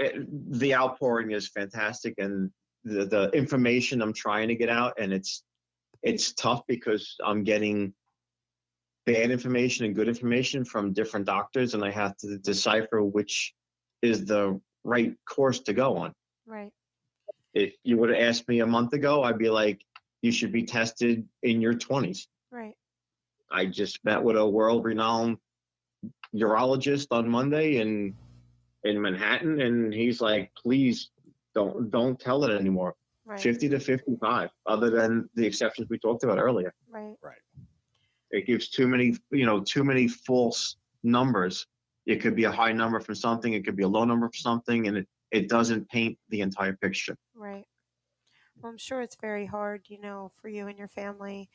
Speaker 6: it, the outpouring is fantastic. And the, the information I'm trying to get out and it's it's tough because I'm getting bad information and good information from different doctors, and I have to decipher which is the right course to go on.
Speaker 5: Right.
Speaker 6: If you would have asked me a month ago, I'd be like, you should be tested in your 20s.
Speaker 5: Right.
Speaker 6: I just met with a world renowned urologist on Monday in in Manhattan, and he's like, please don't don't tell it anymore.
Speaker 5: Right.
Speaker 6: 50 to 55, other than the exceptions we talked about earlier.
Speaker 5: Right. Right.
Speaker 6: It gives too many, you know, too many false numbers. It could be a high number from something, it could be a low number for something, and it, it doesn't paint the entire picture.
Speaker 5: Right. Well, I'm sure it's very hard, you know, for you and your family,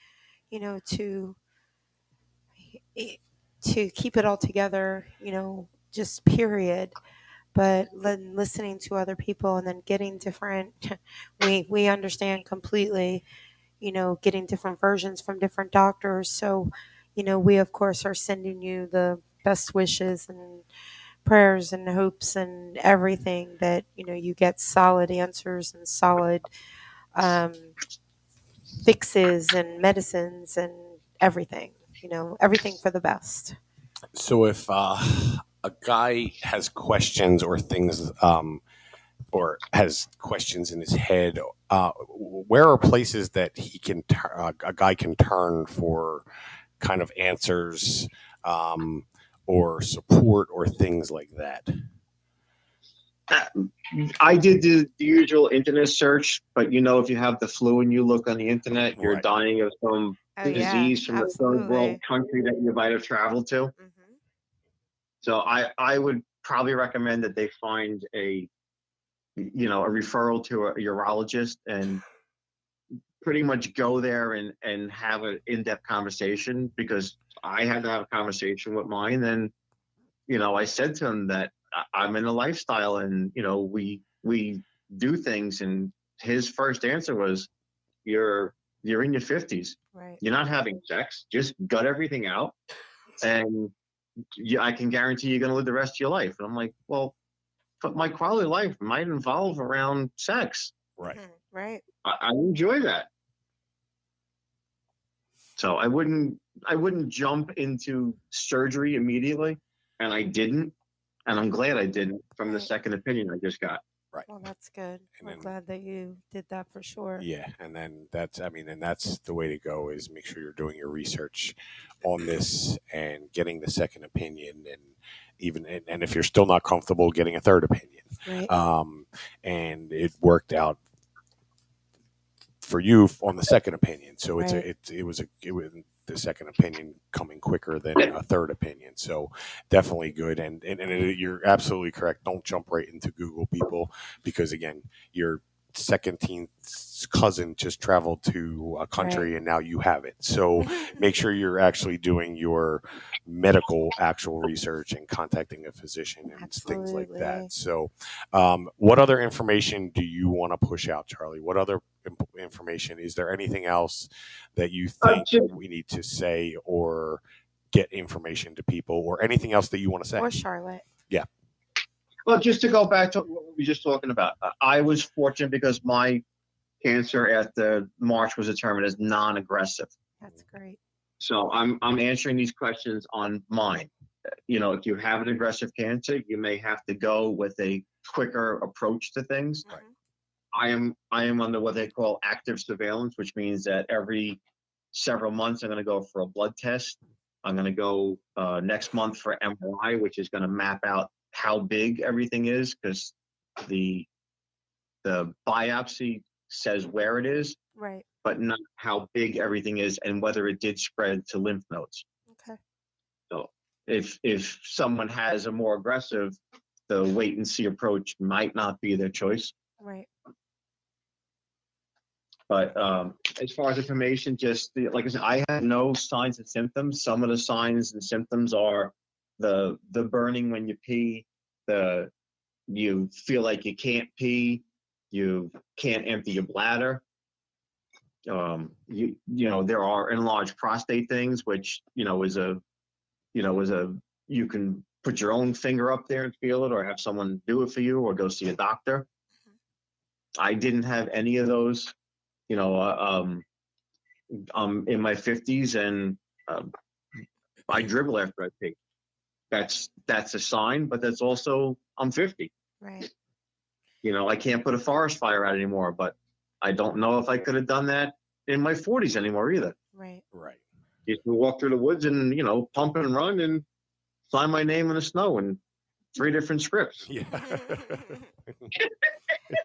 Speaker 5: you know, to eh, to keep it all together, you know, just period. But listening to other people and then getting different, we we understand completely, you know, getting different versions from different doctors. So, you know, we of course are sending you the best wishes and prayers and hopes and everything that you know you get solid answers and solid um, fixes and medicines and everything you know everything for the best
Speaker 4: So if uh, a guy has questions or things, um, or has questions in his head, uh, where are places that he can, tur- uh, a guy can turn for kind of answers um, or support or things like that?
Speaker 6: I did the, the usual internet search, but you know, if you have the flu and you look on the internet, you're
Speaker 4: Right.
Speaker 6: dying of some
Speaker 5: oh yeah
Speaker 6: disease from a third world country that you might have traveled to.
Speaker 5: Mhm.
Speaker 6: So I, I would probably recommend that they find a, you know, a referral to a urologist and pretty much go there and, and have an in-depth conversation because I had to have a conversation with mine. And, you know, I said to him that I'm in a lifestyle and, you know, we, we do things. And his first answer was, you're, you're in your fifties
Speaker 5: right
Speaker 6: you're not having sex. Just gut everything out, and I can guarantee you're going to live the rest of your life. And I'm like, well, but my quality of life might involve around sex.
Speaker 4: Right.
Speaker 5: Mhm. right
Speaker 6: I, I enjoy that. So I wouldn't, I wouldn't jump into surgery immediately, and I didn't, and I'm glad I didn't from the second opinion I just got.
Speaker 5: Well that's good.
Speaker 4: And
Speaker 5: we're
Speaker 4: then-
Speaker 5: glad that you did that for sure.
Speaker 4: Yeah, and then that's I mean, and that's the way to go is make sure you're doing your research on this and getting the second opinion, and even and, and if you're still not comfortable, getting a third opinion.
Speaker 5: right.
Speaker 4: Um, and it worked out for you on the second opinion, so it's
Speaker 5: Right.
Speaker 4: a, it it was a it was the second opinion coming quicker than a third opinion. So definitely good, and and, and you're absolutely correct. Don't jump right into Google people because again, your second cousin just traveled to a country and now you have it. So make sure you're actually doing your medical actual research and contacting a physician and things like that. So, um, what other information do you want to push out, Charlie? What other information? Is there anything else that you
Speaker 6: Uh,
Speaker 4: think
Speaker 6: just-
Speaker 4: we need to say or get information to people or anything else that you want to say?
Speaker 5: or charlotte Yeah.
Speaker 6: Well, just to go back to what we were just talking about, uh, I was fortunate because my cancer at the March was determined as non-aggressive.
Speaker 5: that's great
Speaker 6: So I'm I'm answering these questions on mine. Uh, You know, if you have an aggressive cancer, you may have to go with a quicker approach to things.
Speaker 5: Mhm.
Speaker 6: I am I am under what they call active surveillance, which means that every several months I'm going to go for a blood test. I'm going to go uh, next month for MRI, which is going to map out how big everything is because the the biopsy says where it is,
Speaker 5: right
Speaker 6: but not how big everything is and whether it did spread to lymph nodes.
Speaker 5: okay So
Speaker 6: If if someone has a more aggressive, the wait and see approach might not be their choice.
Speaker 5: right
Speaker 6: But um, as far as information, just the, like I said, I had no signs and symptoms. Some of the signs and symptoms are the the burning when you pee, the you feel like you can't pee, you can't empty your bladder. Um, you you know there are enlarged prostate things, which you know is a you know is a you can put your own finger up there and feel it, or have someone do it for you, or go see a doctor. I didn't have any of those you know, uh, um, I'm in my 50s and um, I dribble after I pee. That's that's a sign, but that's also I'm 50.
Speaker 5: Right.
Speaker 6: You know, I can't put a forest fire out anymore, but I don't know if I could have done that in my 40s anymore either.
Speaker 5: Right.
Speaker 4: Right.
Speaker 6: You can walk through the woods and you know pump and run and sign my name in the snow in three different scripts.
Speaker 4: Yeah.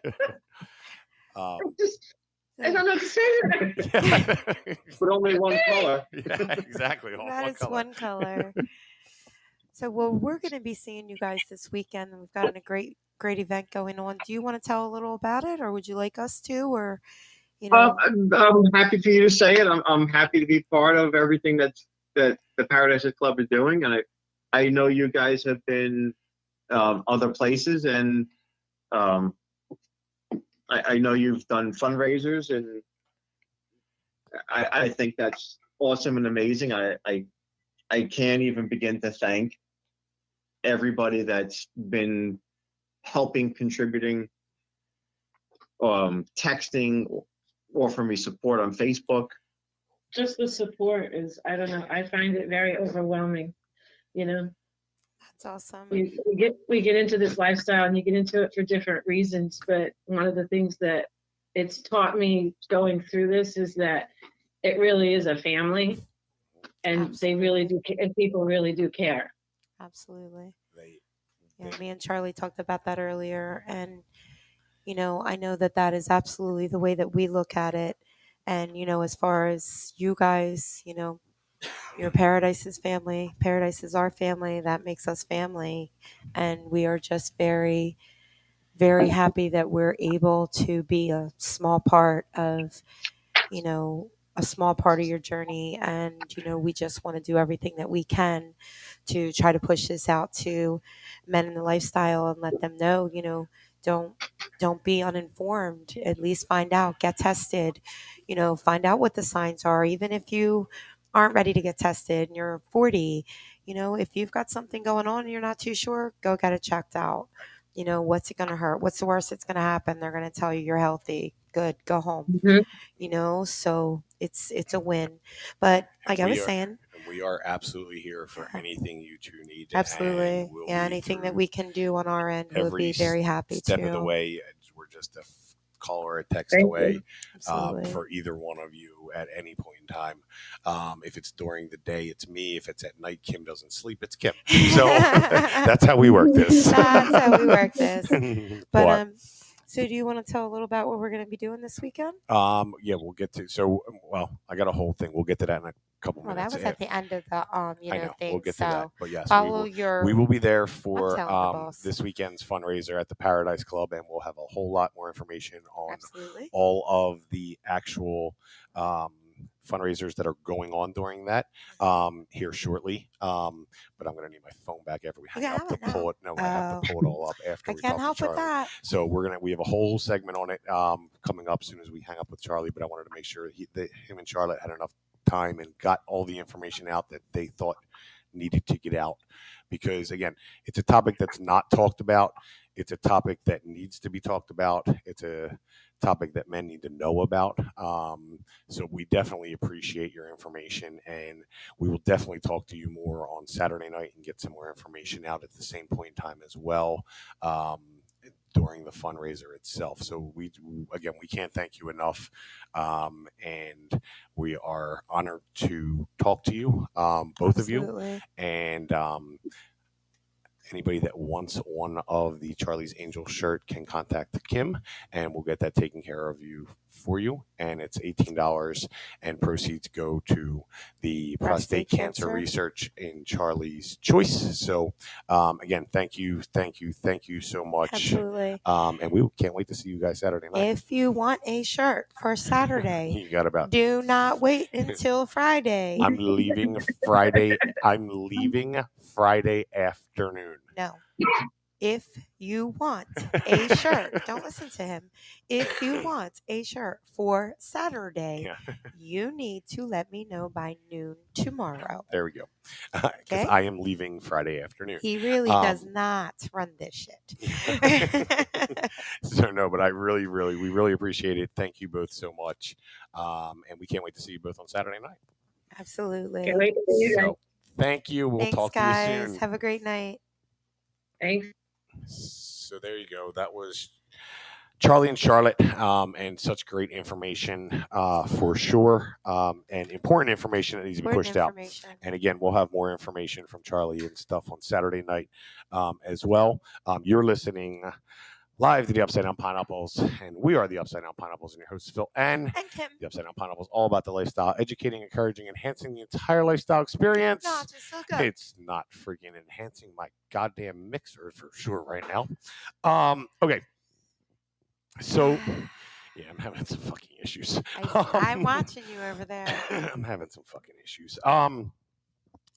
Speaker 4: um,
Speaker 7: Just, I don't know what to say that.
Speaker 4: yeah.
Speaker 6: But only one color.
Speaker 4: Yeah, exactly. All
Speaker 5: That
Speaker 4: one
Speaker 5: is
Speaker 4: color.
Speaker 5: one color. so, well, we're going to be seeing you guys this weekend, and we've got a great, great event going on. Do you want to tell a little about it, or would you like us to, or you know?
Speaker 6: Well, I'm, I'm happy for you to say it. I'm, I'm happy to be part of everything that's that the Paradise Club is doing, and I I know you guys have been um, other places, and um, I, I know you've done fundraisers, and I, I think that's awesome and amazing. I, I I can't even begin to thank everybody that's been helping, contributing, um, texting, offering me support on Facebook.
Speaker 7: Just the support is, I don't know, I find it very overwhelming. You know,
Speaker 5: That's awesome.
Speaker 7: we, we get we get into this lifestyle and you get into it for different reasons, but one of the things that it's taught me going through this is that it really is a family, and they really do, ca- and people really do care.
Speaker 5: Absolutely.
Speaker 4: They-
Speaker 5: Yeah, me and Charlie talked about that earlier, and you know, I know that that is absolutely the way that we look at it. And you know, as far as you guys, you know, your is family, Paradise is our family. That makes us family, and we are just very, very happy that we're able to be a small part of, you know, a small part of your journey. And you know, we just want to do everything that we can to try to push this out to men in the lifestyle and let them know, you know, don't don't be uninformed. At least find out, get tested, you know, find out what the signs are. Even if you aren't ready to get tested and you're 40, you know, if you've got something going on and you're not too sure, go get it checked out. You know, what's it going to hurt? What's the worst that's going to happen? They're going to tell you you're healthy. Good, go home.
Speaker 7: Mhm.
Speaker 5: You know, so it's it's a win. But like I was
Speaker 4: are-
Speaker 5: saying,
Speaker 4: we are absolutely here for anything you two need.
Speaker 5: Absolutely.
Speaker 4: we'll
Speaker 5: yeah, anything that we can do on our end, we'll be very happy
Speaker 4: step
Speaker 5: to.
Speaker 4: of the way. We're just a call or a text
Speaker 7: Thank
Speaker 4: away um, for either one of you at any point in time. Um, if it's during the day, it's me. If it's at night, Kim doesn't sleep. It's Kim. So that's how we work this.
Speaker 5: That's how we work this. but um, so do you want to tell a little about what we're going to be doing this weekend?
Speaker 4: um, yeah, we'll get to. So, well, I got a whole thing. We'll get to that in a couple
Speaker 5: Well, that
Speaker 4: minutes.
Speaker 5: was at the end of the um, you know,
Speaker 4: know.
Speaker 5: thing.
Speaker 4: We'll get
Speaker 5: so
Speaker 4: to that. But yes, we
Speaker 5: follow
Speaker 4: will,
Speaker 5: your.
Speaker 4: we will be there for um, this weekend's fundraiser at the Paradise Club, and we'll have a whole lot more information on
Speaker 5: absolutely.
Speaker 4: all of the actual um, fundraisers that are going on during that um, here shortly. Um, but I'm going to need my phone back after we hang
Speaker 5: You
Speaker 4: up
Speaker 5: have
Speaker 4: to pull it. No, I have to pull it all up after
Speaker 5: I
Speaker 4: we
Speaker 5: can't help with that.
Speaker 4: So we're gonna we have a whole segment on it um, coming up as soon as we hang up with Charlie. But I wanted to make sure he, that him and Charlotte had enough time and got all the information out that they thought needed to get out because again, it's a topic that's not talked about. It's a topic that needs to be talked about. It's a topic that men need to know about. Um, so we definitely appreciate your information, and we will definitely talk to you more on Saturday night and get some more information out at the same point in time as well. Um, during the fundraiser itself. So we again we can't thank you enough, um, and we are honored to talk to you, um, both of you, and um, anybody that wants one of the Charlie's Angel shirt can contact Kim, and we'll get that taken care of you for you. And it's eighteen dollars, and proceeds go to the prostate,
Speaker 5: Prostate
Speaker 4: cancer.
Speaker 5: cancer.
Speaker 4: research in Charlie's choice. So um, again, thank you, thank you, thank you so much.
Speaker 5: Absolutely.
Speaker 4: Um, and we can't wait to see you guys Saturday night.
Speaker 5: If you want a shirt for Saturday,
Speaker 4: you got about.
Speaker 5: do not wait until Friday.
Speaker 4: I'm leaving Friday. I'm leaving Friday afternoon.
Speaker 5: No. If you want a shirt, don't listen to him. If you want a shirt for Saturday,
Speaker 4: Yeah.
Speaker 5: you need to let me know by noon tomorrow.
Speaker 4: There we go. Because
Speaker 5: Okay.
Speaker 4: I am leaving Friday afternoon.
Speaker 5: He really does
Speaker 4: Um,
Speaker 5: not run this shit.
Speaker 4: so no, but I really, really, we really appreciate it. Thank you both so much, um, and we can't wait to see you both on Saturday night.
Speaker 5: Absolutely.
Speaker 7: Can't wait to see you guys.
Speaker 4: So Thank you. We'll
Speaker 5: Thanks,
Speaker 4: talk
Speaker 5: guys.
Speaker 4: to you soon.
Speaker 5: Have a great night.
Speaker 7: Thanks.
Speaker 4: So there you go. That was Charlie and Charlotte, um, and such great information uh, for sure, um, and important information that needs to be pushed out. And again, we'll have more information from Charlie and stuff on Saturday night um, as well. Um, you're listening live to the Upside Down Pineapples, and we are the Upside Down Pineapples, and your hosts Phil and
Speaker 5: And Kim,
Speaker 4: the Upside Down Pineapples, all about the lifestyle, educating, encouraging, enhancing the entire lifestyle experience.
Speaker 5: no, just so good.
Speaker 4: It's not freaking enhancing my goddamn mixer for sure right now. Um, okay. So yeah, I'm having some fucking issues.
Speaker 5: I
Speaker 4: Um,
Speaker 5: watching you over there.
Speaker 4: I'm having some fucking issues. Um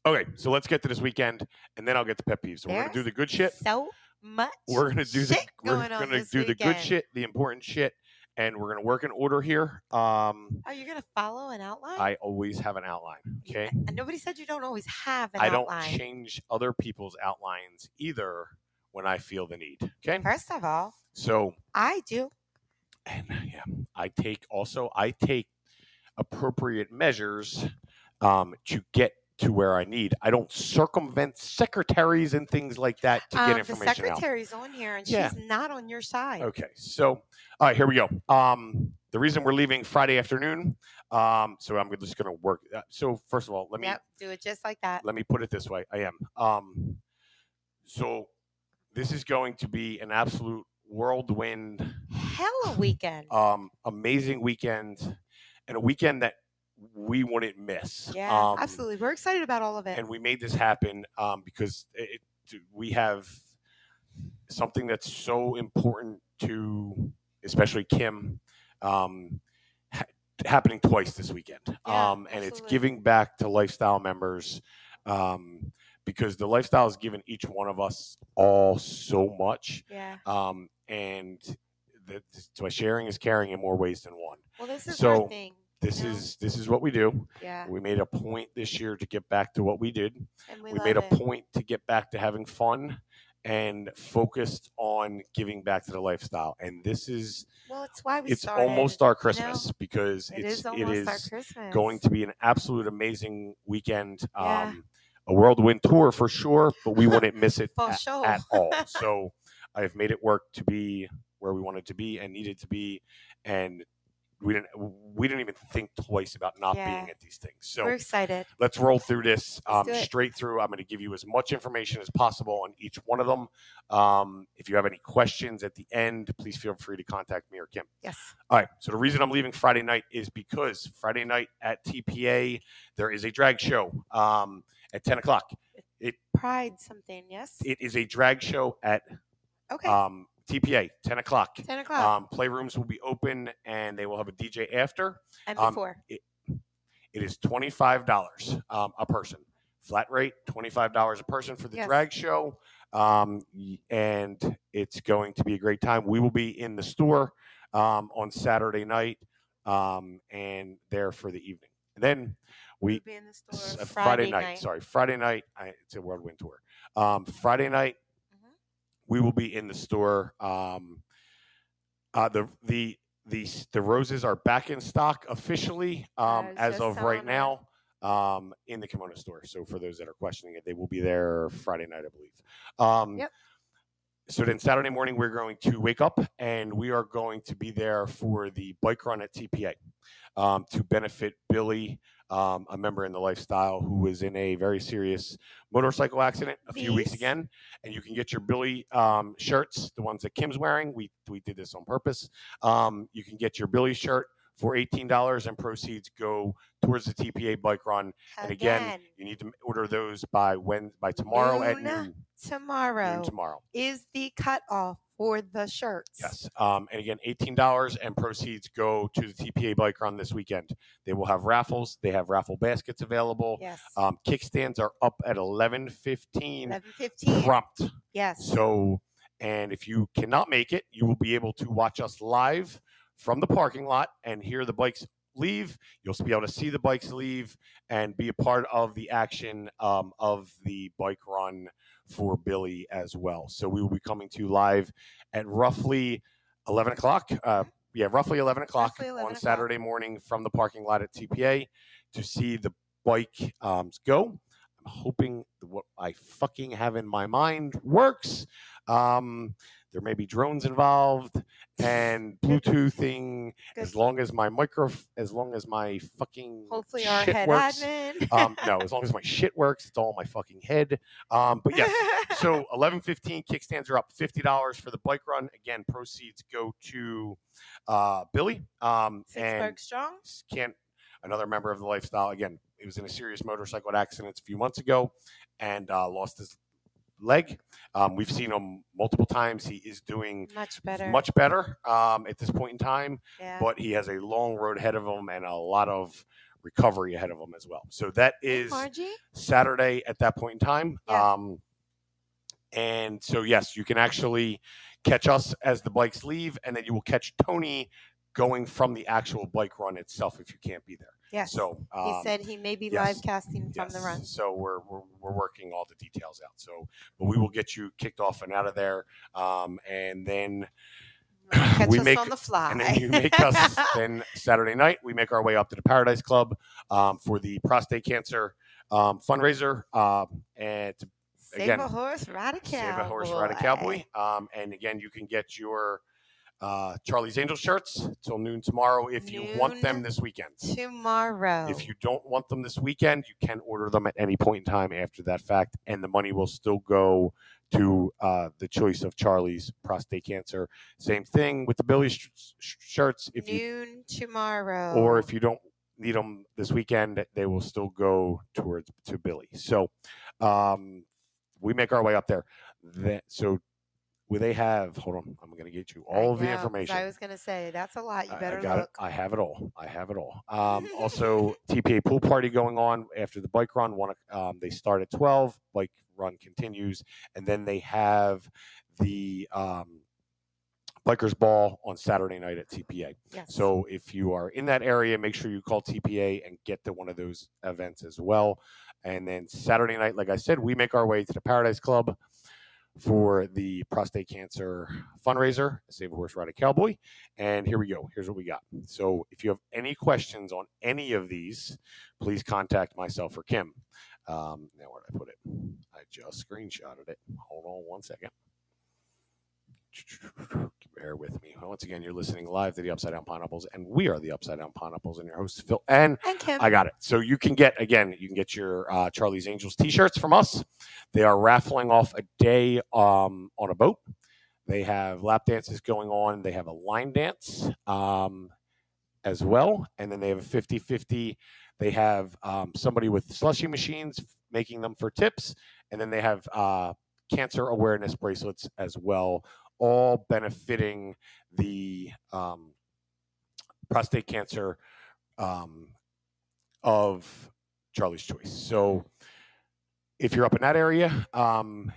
Speaker 4: okay, so let's get to this weekend and then I'll get to pet peeves. So we're gonna do the good shit.
Speaker 5: So much.
Speaker 4: We're gonna do the we're
Speaker 5: going
Speaker 4: gonna do the good shit, the important shit, and we're gonna work in order here. Um
Speaker 5: Oh, you're gonna follow an outline?
Speaker 4: I always have an outline. Okay.
Speaker 5: And nobody said you don't always have an outline
Speaker 4: I don't change other people's outlines either when I feel the need. Okay.
Speaker 5: First of all,
Speaker 4: So,
Speaker 5: I do.
Speaker 4: and yeah, I take also I take appropriate measures um, to get to where I need. I don't circumvent secretaries and things like that to
Speaker 5: Um,
Speaker 4: get
Speaker 5: the
Speaker 4: information out.
Speaker 5: secretary's on here, and
Speaker 4: Yeah.
Speaker 5: she's not on your side.
Speaker 4: Okay, so all right, here we go. Um, the reason we're leaving Friday afternoon, um, so I'm just going to work. Uh, so first of all, let me
Speaker 5: Yep, do it just like that.
Speaker 4: let me put it this way i am um so this is going to be an absolute whirlwind
Speaker 5: Hella weekend.
Speaker 4: um amazing weekend and a weekend that we wouldn't miss
Speaker 5: yeah,
Speaker 4: um,
Speaker 5: absolutely. We're excited about all of it.
Speaker 4: and we made this happen um because it, it- we have something that's so important to especially kim um ha- happening twice this weekend
Speaker 5: Yeah,
Speaker 4: um and it's giving back to lifestyle members um because the lifestyle has given each one of us all so much
Speaker 5: yeah.
Speaker 4: um and the, so sharing is caring in more ways than one
Speaker 5: Well, this is
Speaker 4: so
Speaker 5: our thing.
Speaker 4: This is this is what we do
Speaker 5: Yeah,
Speaker 4: we made a point this year to get back to what we did
Speaker 5: and we,
Speaker 4: we, made a
Speaker 5: it.
Speaker 4: point to get back to having fun and focused on giving back to the lifestyle and this is
Speaker 5: Well, it's why we
Speaker 4: it's
Speaker 5: started.
Speaker 4: almost our
Speaker 5: you know?
Speaker 4: christmas because
Speaker 5: It
Speaker 4: it's
Speaker 5: is almost
Speaker 4: it
Speaker 5: our Christmas.
Speaker 4: going to be an absolute amazing weekend
Speaker 5: Yeah.
Speaker 4: um a whirlwind tour for sure but we wouldn't miss it at,
Speaker 5: sure.
Speaker 4: at all so i've made it work to be where we wanted to be and needed to be and we didn't we didn't even think twice about not
Speaker 5: Yeah.
Speaker 4: being at these things so
Speaker 5: We're excited.
Speaker 4: let's roll through this um, straight through. I'm going to give you as much information as possible on each one of them. Um, if you have any questions at the end, please feel free to contact me or Kim.
Speaker 5: Yes.
Speaker 4: All right. So the reason I'm leaving Friday night is because Friday night at TPA there is a drag show um, at 10 o'clock.
Speaker 5: It Pride something. Yes.
Speaker 4: It is a drag show at
Speaker 5: Okay.
Speaker 4: um, TPA 10 o'clock.
Speaker 5: Ten o'clock
Speaker 4: Um, playrooms will be open and they will have a DJ after.
Speaker 5: and
Speaker 4: um,
Speaker 5: before.
Speaker 4: It is twenty five dollars um, a person, flat rate, twenty five dollars a person for the
Speaker 5: Yes.
Speaker 4: drag show, um, and it's going to be a great time. We will be in the store um, on Saturday night um, and there for the evening. And then we
Speaker 5: We'll be in the store
Speaker 4: uh,
Speaker 5: Friday,
Speaker 4: night,
Speaker 5: night.
Speaker 4: Sorry, Friday night. I, it's a whirlwind tour. Um, Friday night. We will be in the store. Um, uh, the the the the roses are back in stock officially um, as of right now um, in the kimono store. So for those that are questioning it, they will be there Friday night, I believe. Um,
Speaker 5: Yep.
Speaker 4: So then Saturday morning we're going to wake up and we are going to be there for the bike run at TPA um, to benefit Billy, um, a member in the lifestyle who was in a very serious motorcycle accident a few weeks again. And you can get your Billy um, shirts, the ones that Kim's wearing. We we did this on purpose. Um, you can get your Billy shirt for eighteen dollars, and proceeds go towards the TPA bike run. And again, you need to order those by when by tomorrow at
Speaker 5: Noon
Speaker 4: noon.
Speaker 5: tomorrow
Speaker 4: Noon tomorrow.
Speaker 5: is the cutoff for the shirts.
Speaker 4: Yes. Um, and again, eighteen dollars, and proceeds go to the TPA bike run this weekend. They will have raffles. They have raffle baskets available.
Speaker 5: Yes.
Speaker 4: Um, kickstands are up at eleven fifteen
Speaker 5: Eleven fifteen.
Speaker 4: prompt.
Speaker 5: Yes.
Speaker 4: So, and if you cannot make it, you will be able to watch us live from the parking lot and hear the bikes leave. You'll be able to see the bikes leave and be a part of the action um, of the bike run for Billy as well. So we will be coming to you live at roughly 11 o'clock. Uh, yeah, roughly 11 o'clock
Speaker 5: Roughly 11
Speaker 4: on
Speaker 5: o'clock.
Speaker 4: Saturday morning from the parking lot at TPA to see the bike um, go. I'm hoping what I fucking have in my mind works. Um, there may be drones involved and Bluetoothing.
Speaker 5: Good.
Speaker 4: As long as my micro, as long as my fucking
Speaker 5: Hopefully, our head
Speaker 4: works.
Speaker 5: admin.
Speaker 4: Um, no, as long as my shit works, it's all my fucking head. Um, but yes, so eleven fifteen kickstands are up fifty dollars for the bike run. Again, proceeds go to uh, Billy. Um, and
Speaker 5: Sixburg strong.
Speaker 4: can't another member of the lifestyle again. He was in a serious motorcycle accident a few months ago and uh, lost his leg. Um, we've seen him multiple times. He is doing
Speaker 5: Much better.
Speaker 4: much better um, at this point in time,
Speaker 5: Yeah.
Speaker 4: but he has a long road ahead of him and a lot of recovery ahead of him as well. So that is. Saturday at that point in time.
Speaker 5: Yeah.
Speaker 4: Um, and so, yes, you can actually catch us as the bikes leave, and then you will catch Tony going from the actual bike run itself if you can't be there.
Speaker 5: Yes.
Speaker 4: So
Speaker 5: he
Speaker 4: um,
Speaker 5: said he may be
Speaker 4: yes,
Speaker 5: live casting from the run.
Speaker 4: So we're, we're we're working all the details out. So, but we will get you kicked off and out of there, um, and then
Speaker 5: Catch
Speaker 4: we
Speaker 5: us
Speaker 4: make
Speaker 5: on the fly.
Speaker 4: and then you make us then Saturday night we make our way up to the Paradise Club um, for the prostate cancer um, fundraiser um, and to
Speaker 5: Save
Speaker 4: again,
Speaker 5: a horse, ride a cowboy.
Speaker 4: save a horse, ride a cowboy. Um, and again, you can get your uh, Charlie's Angel shirts till noon tomorrow if you want them this weekend.
Speaker 5: Tomorrow.
Speaker 4: If you don't want them this weekend, you can order them at any point in time after that fact, and the money will still go to uh, the choice of Charlie's prostate cancer. Same thing with the Billy sh- sh- shirts. If you
Speaker 5: Noon tomorrow.
Speaker 4: or if you don't need them this weekend, they will still go towards to Billy. So um, we make our way up there. That so they have? Hold on, I'm going to get you
Speaker 5: I
Speaker 4: all of the
Speaker 5: know, 'cause
Speaker 4: information.
Speaker 5: I was going to say that's a lot. You
Speaker 4: I-
Speaker 5: better
Speaker 4: I got
Speaker 5: look.
Speaker 4: it. I have it all. I have it all. Um, also, TPA pool party going on after the bike run. One, um, they start at twelve. Bike run continues, and then they have the um, bikers ball on Saturday night at TPA.
Speaker 5: Yes.
Speaker 4: So if you are in that area, make sure you call TPA and get to one of those events as well. And then Saturday night, like I said, we make our way to the Paradise Club for the prostate cancer fundraiser, Save a Horse Ride a Cowboy. And here we go. Here's what we got. So if you have any questions on any of these, please contact myself or Kim. Um, now, where did I put it? I just screenshotted it. Hold on one second. Bear with me. Once again, you're listening live to the Upside Down Pineapples, and we are the Upside Down Pineapples, and your host Phil. And
Speaker 5: and Kim.
Speaker 4: I got it. So you can get again, you can get your uh, Charlie's Angels T-shirts from us. They are raffling off a day um, on a boat. They have lap dances going on. They have a line dance um, as well, and then they have a 50-50. They have um, somebody with slushy machines making them for tips, and then they have uh, cancer awareness bracelets as well, all benefiting the um, prostate cancer um, of Charlie's Choice. So if you're up in that area, um,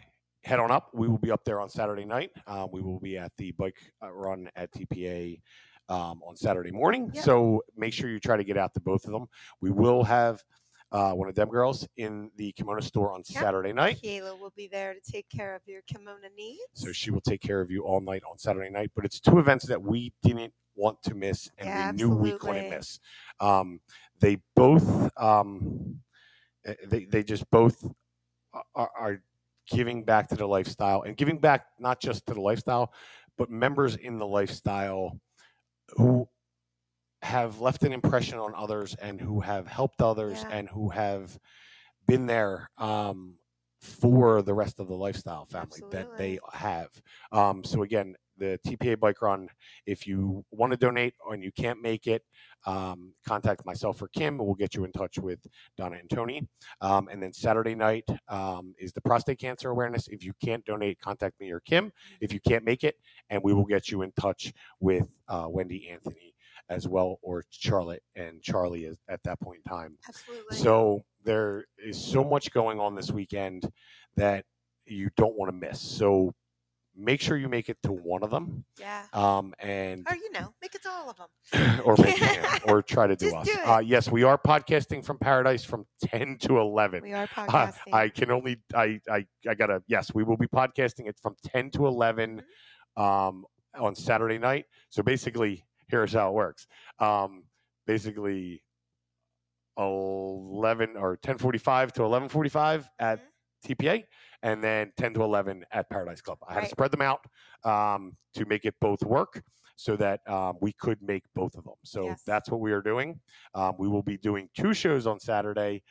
Speaker 4: head on up. We will be up there on Saturday night. Uh, we will be at the bike uh, run at TPA um, on Saturday morning.
Speaker 5: Yep.
Speaker 4: So make sure you try to get out to both of them. We will have uh, one of them girls in the kimono store on
Speaker 5: Yep.
Speaker 4: Saturday night.
Speaker 5: Kayla will be there to take care of your kimono needs.
Speaker 4: So she will take care of you all night on Saturday night. But it's two events that we didn't want to miss, and
Speaker 5: Yeah,
Speaker 4: we knew we couldn't miss. Um, they both, um, eh, they they just both are, are giving back to the lifestyle and giving back not just to the lifestyle, but members in the lifestyle who have left an impression on others and who have helped others
Speaker 5: Yeah.
Speaker 4: and who have been there um, for the rest of the lifestyle family that they have. Um, so again, the TPA bike run. If you want to donate and you can't make it, um, contact myself or Kim. We'll get you in touch with Donna and Tony. Um, and then Saturday night um, is the prostate cancer awareness. If you can't donate, contact me or Kim. If you can't make it, and we will get you in touch with uh, Wendy Anthony as well, or Charlotte and Charlie is, at that point in time.
Speaker 5: Absolutely.
Speaker 4: So there is so much going on this weekend that you don't want to miss. So make sure you make it to one of them,
Speaker 5: yeah.
Speaker 4: um, and
Speaker 5: Or you know, make it to all of them.
Speaker 4: or make yeah, or try to do
Speaker 5: Just
Speaker 4: us.
Speaker 5: do it.
Speaker 4: Uh, yes, we are podcasting from Paradise from ten to eleven.
Speaker 5: We are
Speaker 4: Uh,
Speaker 5: podcasting.
Speaker 4: I can only I, I I gotta yes, we will be podcasting it from ten to 11
Speaker 5: Mm-hmm.
Speaker 4: um, on Saturday night. So basically, here's how it works. Um, basically, 11 or 10:45 to 11:45 at TPA, and then 10 to 11 at Paradise Club. I had to spread them out um, to make it both work, so that um, we could make both of them. So
Speaker 5: Yes.
Speaker 4: that's what we are doing. Um, we will be doing two shows on Saturday,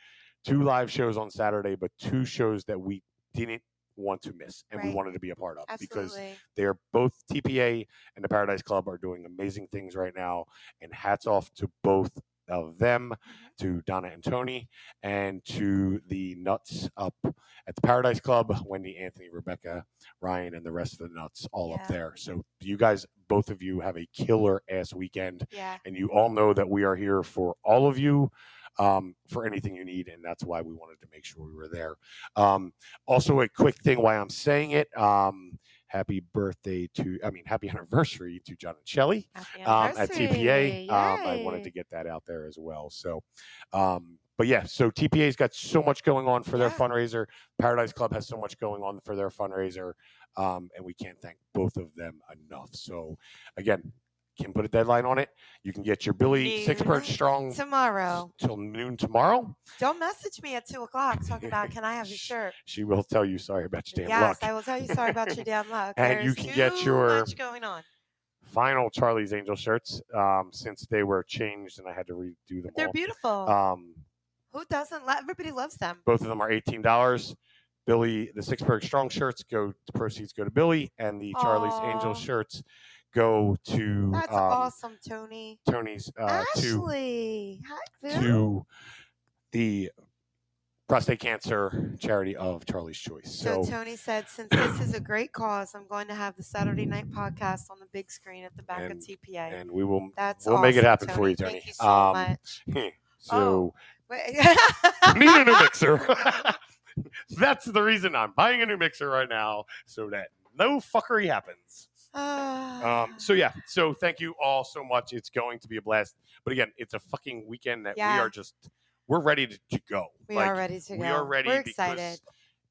Speaker 4: two live shows on Saturday, but two shows that we didn't want to miss and we wanted to be a part of because they're both TPA and the Paradise Club are doing amazing things right now. And hats off to both of them, mm-hmm. to Donna and Tony, and to the nuts up at the Paradise Club, Wendy, Anthony, Rebecca, Ryan, and the rest of the nuts all up there. So you guys, both of you, have a killer ass weekend.
Speaker 5: Yeah.
Speaker 4: And you all know that we are here for all of you. Um, for anything you need, and that's why we wanted to make sure we were there. Um, also, a quick thing why I'm saying it. Um, happy birthday to, I mean, happy anniversary to John and Shelley um, at. TPA. Um, I wanted to get that out there as well. So, um, but yeah, so TPA's got so much going on for their
Speaker 5: Yeah.
Speaker 4: fundraiser. Paradise Club has so much going on for their fundraiser, um, and we can't thank both of them enough. So, again, can put a deadline on it. You can get your Billy Six Bird Strong
Speaker 5: Tomorrow.
Speaker 4: till noon tomorrow.
Speaker 5: Don't message me at two o'clock talking about can I have your shirt?
Speaker 4: She will tell you sorry about your damn
Speaker 5: yes,
Speaker 4: luck.
Speaker 5: Yes, I will tell you sorry about your damn luck.
Speaker 4: And you
Speaker 5: There's
Speaker 4: can get your-
Speaker 5: going on.
Speaker 4: Final Charlie's Angel shirts, um, since they were changed and I had to redo them
Speaker 5: They're
Speaker 4: all.
Speaker 5: beautiful.
Speaker 4: Um,
Speaker 5: Who doesn't? Lo- Everybody loves them.
Speaker 4: Both of them are eighteen dollars. Billy, the Sixburg Strong shirts go. The proceeds go to Billy, and the Charlie's Angel shirts go to
Speaker 5: That's
Speaker 4: um,
Speaker 5: awesome, Tony.
Speaker 4: Tony's uh, to
Speaker 5: Ashley. Hi, Bill.
Speaker 4: to the prostate cancer charity of Charlie's Choice.
Speaker 5: So,
Speaker 4: So,
Speaker 5: Tony said, since this is a great cause, I'm going to have the Saturday night podcast on the big screen at the back
Speaker 4: And-
Speaker 5: of TPA.
Speaker 4: and we will
Speaker 5: That's
Speaker 4: we'll make it
Speaker 5: awesome,
Speaker 4: happen for you, Tony.
Speaker 5: Thank you so
Speaker 4: Um,
Speaker 5: much.
Speaker 4: so
Speaker 5: Wait-
Speaker 4: need a new mixer. That's the reason I'm buying a new mixer right now, so that no fuckery happens. Um, so yeah, so thank you all so much. It's going to be a blast. But again, it's a fucking weekend that we are just we're ready to, to go.
Speaker 5: we
Speaker 4: Like,
Speaker 5: are ready to go.
Speaker 4: We are ready
Speaker 5: We're
Speaker 4: because
Speaker 5: excited.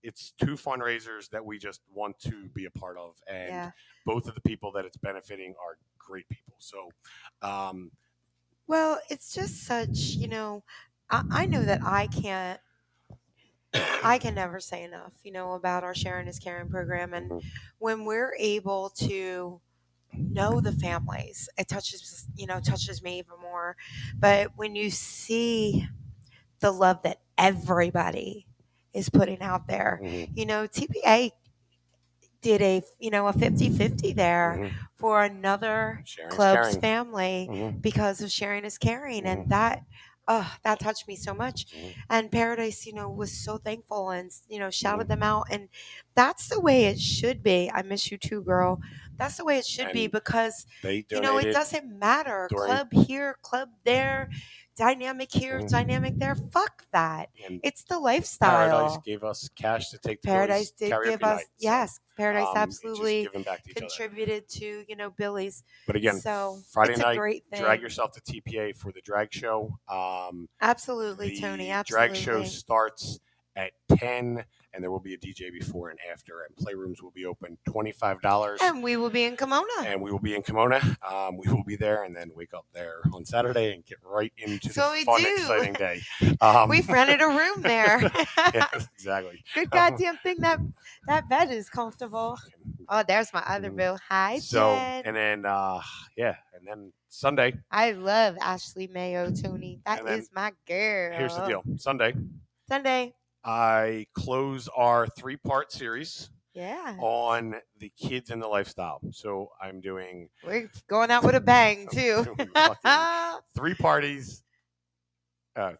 Speaker 4: it's two fundraisers that we just want to be a part of, and
Speaker 5: Yeah.
Speaker 4: both of the people that it's benefiting are great people. So, um,
Speaker 5: Well, it's just such, you know, I, I know that I can't, I can never say enough, you know, about our Sharing is Caring program. And
Speaker 4: Mhm.
Speaker 5: when we're able to know the families, it touches, you know, touches me even more. But when you see the love that everybody is putting out there,
Speaker 4: mhm,
Speaker 5: you know, TPA did a, you know, a 50 50 there
Speaker 4: mhm.
Speaker 5: for another club's
Speaker 4: caring.
Speaker 5: family
Speaker 4: Mhm.
Speaker 5: because of sharing is caring and that oh that touched me so much.
Speaker 4: Mhm.
Speaker 5: and paradise you know was so thankful and you know
Speaker 4: Mm-hmm.
Speaker 5: shouted them out. And that's the way it should be. I miss you too girl. That's the way it should be because
Speaker 4: They
Speaker 5: you know it doesn't matter.
Speaker 4: during-
Speaker 5: club here club there dynamic here
Speaker 4: Mhm.
Speaker 5: dynamic there fuck that
Speaker 4: and
Speaker 5: it's the lifestyle.
Speaker 4: Paradise gave us cash to take to
Speaker 5: paradise did give us
Speaker 4: night.
Speaker 5: Yes paradise
Speaker 4: um,
Speaker 5: absolutely
Speaker 4: to each other.
Speaker 5: contributed to you know billy's
Speaker 4: But again,
Speaker 5: so
Speaker 4: Friday night,
Speaker 5: great thing
Speaker 4: drag yourself to TPA for the drag show. Um,
Speaker 5: Absolutely,
Speaker 4: the
Speaker 5: Tony.
Speaker 4: drag show starts at 10 and there will be a DJ before and after and playrooms will be open $25
Speaker 5: And we will be in Kimono.
Speaker 4: and we will be in Kimono. Um, we will be there and then wake up there on Saturday and get right into
Speaker 5: So
Speaker 4: the fun,
Speaker 5: do.
Speaker 4: exciting day. Um,
Speaker 5: We've rented a room there.
Speaker 4: yeah, exactly.
Speaker 5: Good goddamn thing that that bed is comfortable. Oh, there's my other boo. Hi,
Speaker 4: So
Speaker 5: Jen.
Speaker 4: and then uh, yeah, and then Sunday.
Speaker 5: I love Ashley Mayo, Tony. That is my girl.
Speaker 4: Here's the deal. Sunday,
Speaker 5: Sunday.
Speaker 4: I close our three part series
Speaker 5: Yeah.
Speaker 4: on the kids and the lifestyle. So I'm doing
Speaker 5: We're going out with a bang, too.
Speaker 4: three parties. Uh,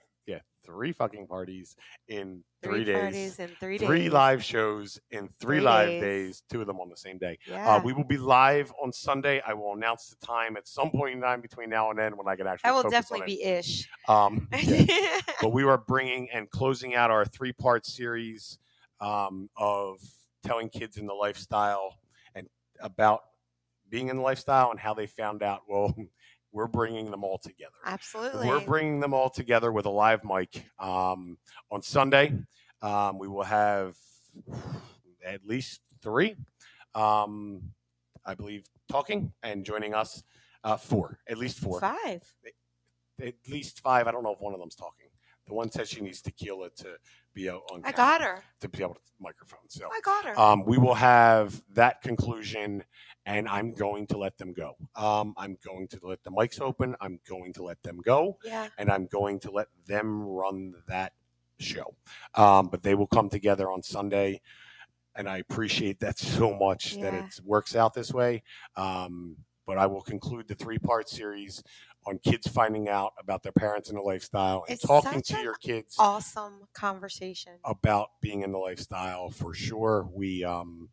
Speaker 4: three fucking parties in three, days.
Speaker 5: parties in three days.
Speaker 4: Live shows in three,
Speaker 5: Three
Speaker 4: live
Speaker 5: days.
Speaker 4: days, two of them on the same day.
Speaker 5: Yeah.
Speaker 4: Uh, we will be live on Sunday. I will announce the time at some point in time between now and then when I can actually.
Speaker 5: I will definitely
Speaker 4: it.
Speaker 5: be ish.
Speaker 4: Um, but we are bringing and closing out our three part series um, of telling kids in the lifestyle and about being in the lifestyle and how they found out. Well, we're bringing them all together.
Speaker 5: Absolutely.
Speaker 4: We're bringing them all together with a live mic um, on Sunday. Um, we will have at least three, um, I believe, talking and joining us. Uh, four, at least four
Speaker 5: Five.
Speaker 4: at least five. I don't know if one of them's talking. The one says she needs tequila to be out on
Speaker 5: I
Speaker 4: camera,
Speaker 5: got her.
Speaker 4: to be able to microphone. So
Speaker 5: I got her.
Speaker 4: um, we will have that conclusion, and I'm going to let them go. Um, I'm going to let the mics open. I'm going to let them go,
Speaker 5: yeah.
Speaker 4: and I'm going to let them run that show. Um, but they will come together on Sunday, and I appreciate that so much that it works out this way. Um, but I will conclude the three part series on kids finding out about their parents and the lifestyle and
Speaker 5: It's
Speaker 4: talking to your kids
Speaker 5: Awesome conversation.
Speaker 4: about being in the lifestyle for sure. We um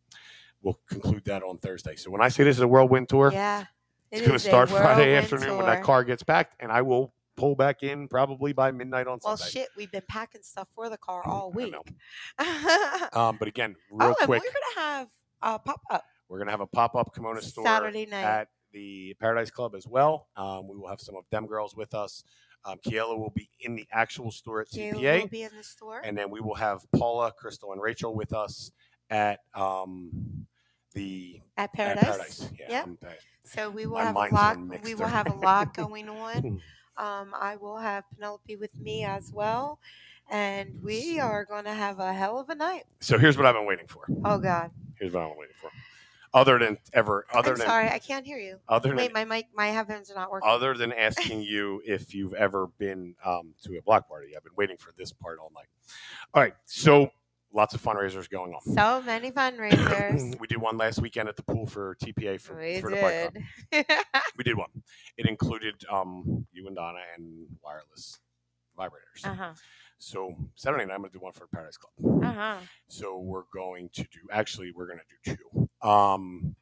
Speaker 4: will conclude that on Thursday. So when I say this is a whirlwind tour,
Speaker 5: Yeah.
Speaker 4: it's going to start Friday afternoon when that car gets packed, and I will pull back in probably by midnight on
Speaker 5: Well,
Speaker 4: Sunday.
Speaker 5: shit, we've been packing stuff for the car
Speaker 4: Mm,
Speaker 5: all week. oh,
Speaker 4: Um, but again, real
Speaker 5: and
Speaker 4: quick,
Speaker 5: we're gonna have a pop up
Speaker 4: we're going to have a pop up kimono store
Speaker 5: Saturday night.
Speaker 4: at the Paradise Club as well. Um, we will have some of them girls with us. Um, Kiela will be in the actual store at
Speaker 5: Kayla
Speaker 4: TPA.
Speaker 5: will be in the store.
Speaker 4: and then we will have Paula, Crystal, and Rachel with us at um, the
Speaker 5: at
Speaker 4: at
Speaker 5: Paradise.
Speaker 4: Paradise. Yeah,
Speaker 5: Yep.
Speaker 4: I'm bad.
Speaker 5: So we will have a lot. We will have a lot going on. Um, I will have Penelope with me as well, and we are going to have a hell of a night.
Speaker 4: So here's what I've been waiting for.
Speaker 5: Oh God!
Speaker 4: Here's what I've been waiting for. Other than ever, other
Speaker 5: I'm
Speaker 4: than
Speaker 5: sorry, I can't hear you.
Speaker 4: other than
Speaker 5: my mic, my headphones are not working.
Speaker 4: other than asking you if you've ever been um, to a block party, I've been waiting for this part all night. All right, so lots of fundraisers going on.
Speaker 5: so many fundraisers.
Speaker 4: we did one last weekend at the pool for TPA for,
Speaker 5: we
Speaker 4: for the bike
Speaker 5: did.
Speaker 4: We did one. It included um, you and Donna and wireless vibrators.
Speaker 5: uh huh.
Speaker 4: So Saturday night, I'm going to do one for Paradise Club.
Speaker 5: Uh huh.
Speaker 4: So we're going to do. Actually, we're going to do two. Um,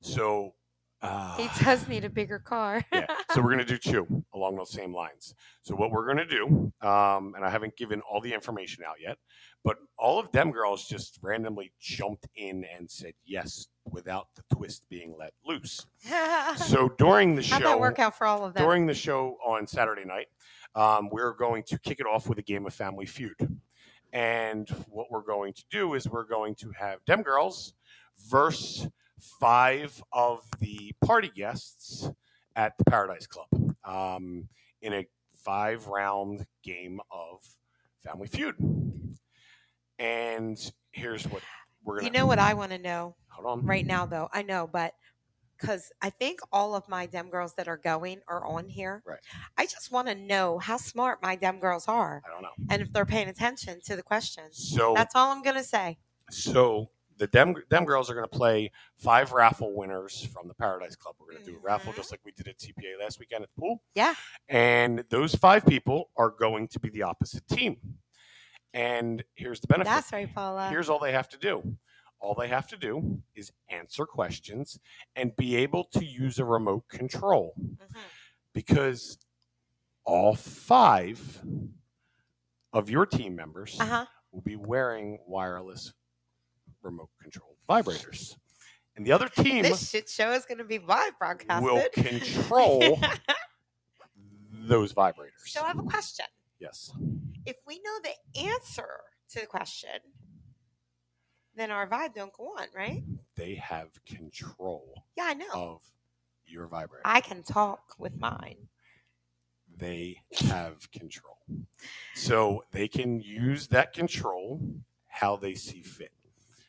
Speaker 4: so. Uh,
Speaker 5: He does need a bigger car.
Speaker 4: yeah. So we're going to do two along those same lines. So what we're going to do, um, and I haven't given all the information out yet, but all of them girls just randomly jumped in and said yes without the twist being let loose. So during the show,
Speaker 5: How'd that work out for all of them?
Speaker 4: during the show on Saturday night, um, we're going to kick it off with a game of Family Feud. And what we're going to do is we're going to have Dem Girls verse five of the party guests at the Paradise Club um, in a five round game of Family Feud. And here's what we're going to.
Speaker 5: you know what I want to know
Speaker 4: hold on
Speaker 5: right now, though. I know, but because I think all of my dem girls that are going are on here.
Speaker 4: Right.
Speaker 5: I just want to know how smart my dem girls are
Speaker 4: I don't know.
Speaker 5: and if they're paying attention to the questions.
Speaker 4: So
Speaker 5: That's all I'm gonna say.
Speaker 4: So the Dem, Dem girls are going to play five raffle winners from the Paradise Club. We're going to do a raffle
Speaker 5: Mhm.
Speaker 4: just like we did at TPA last weekend at the pool.
Speaker 5: Yeah.
Speaker 4: And those five people are going to be the opposite team. And here's the benefit.
Speaker 5: That's right, Paula.
Speaker 4: Here's all they have to do. All they have to do is answer questions and be able to use a remote control
Speaker 5: Mhm.
Speaker 4: because all five of your team members
Speaker 5: Uh-huh.
Speaker 4: will be wearing wireless remote control vibrators. And the other team
Speaker 5: This shit show is gonna be live broadcasted.
Speaker 4: will control those vibrators.
Speaker 5: so I have a question.
Speaker 4: yes.
Speaker 5: If we know the answer to the question, then our vibe don't go on, right?
Speaker 4: They have control
Speaker 5: Yeah, I know.
Speaker 4: of your vibrator.
Speaker 5: I can talk with mine.
Speaker 4: they have control. So they can use that control how they see fit.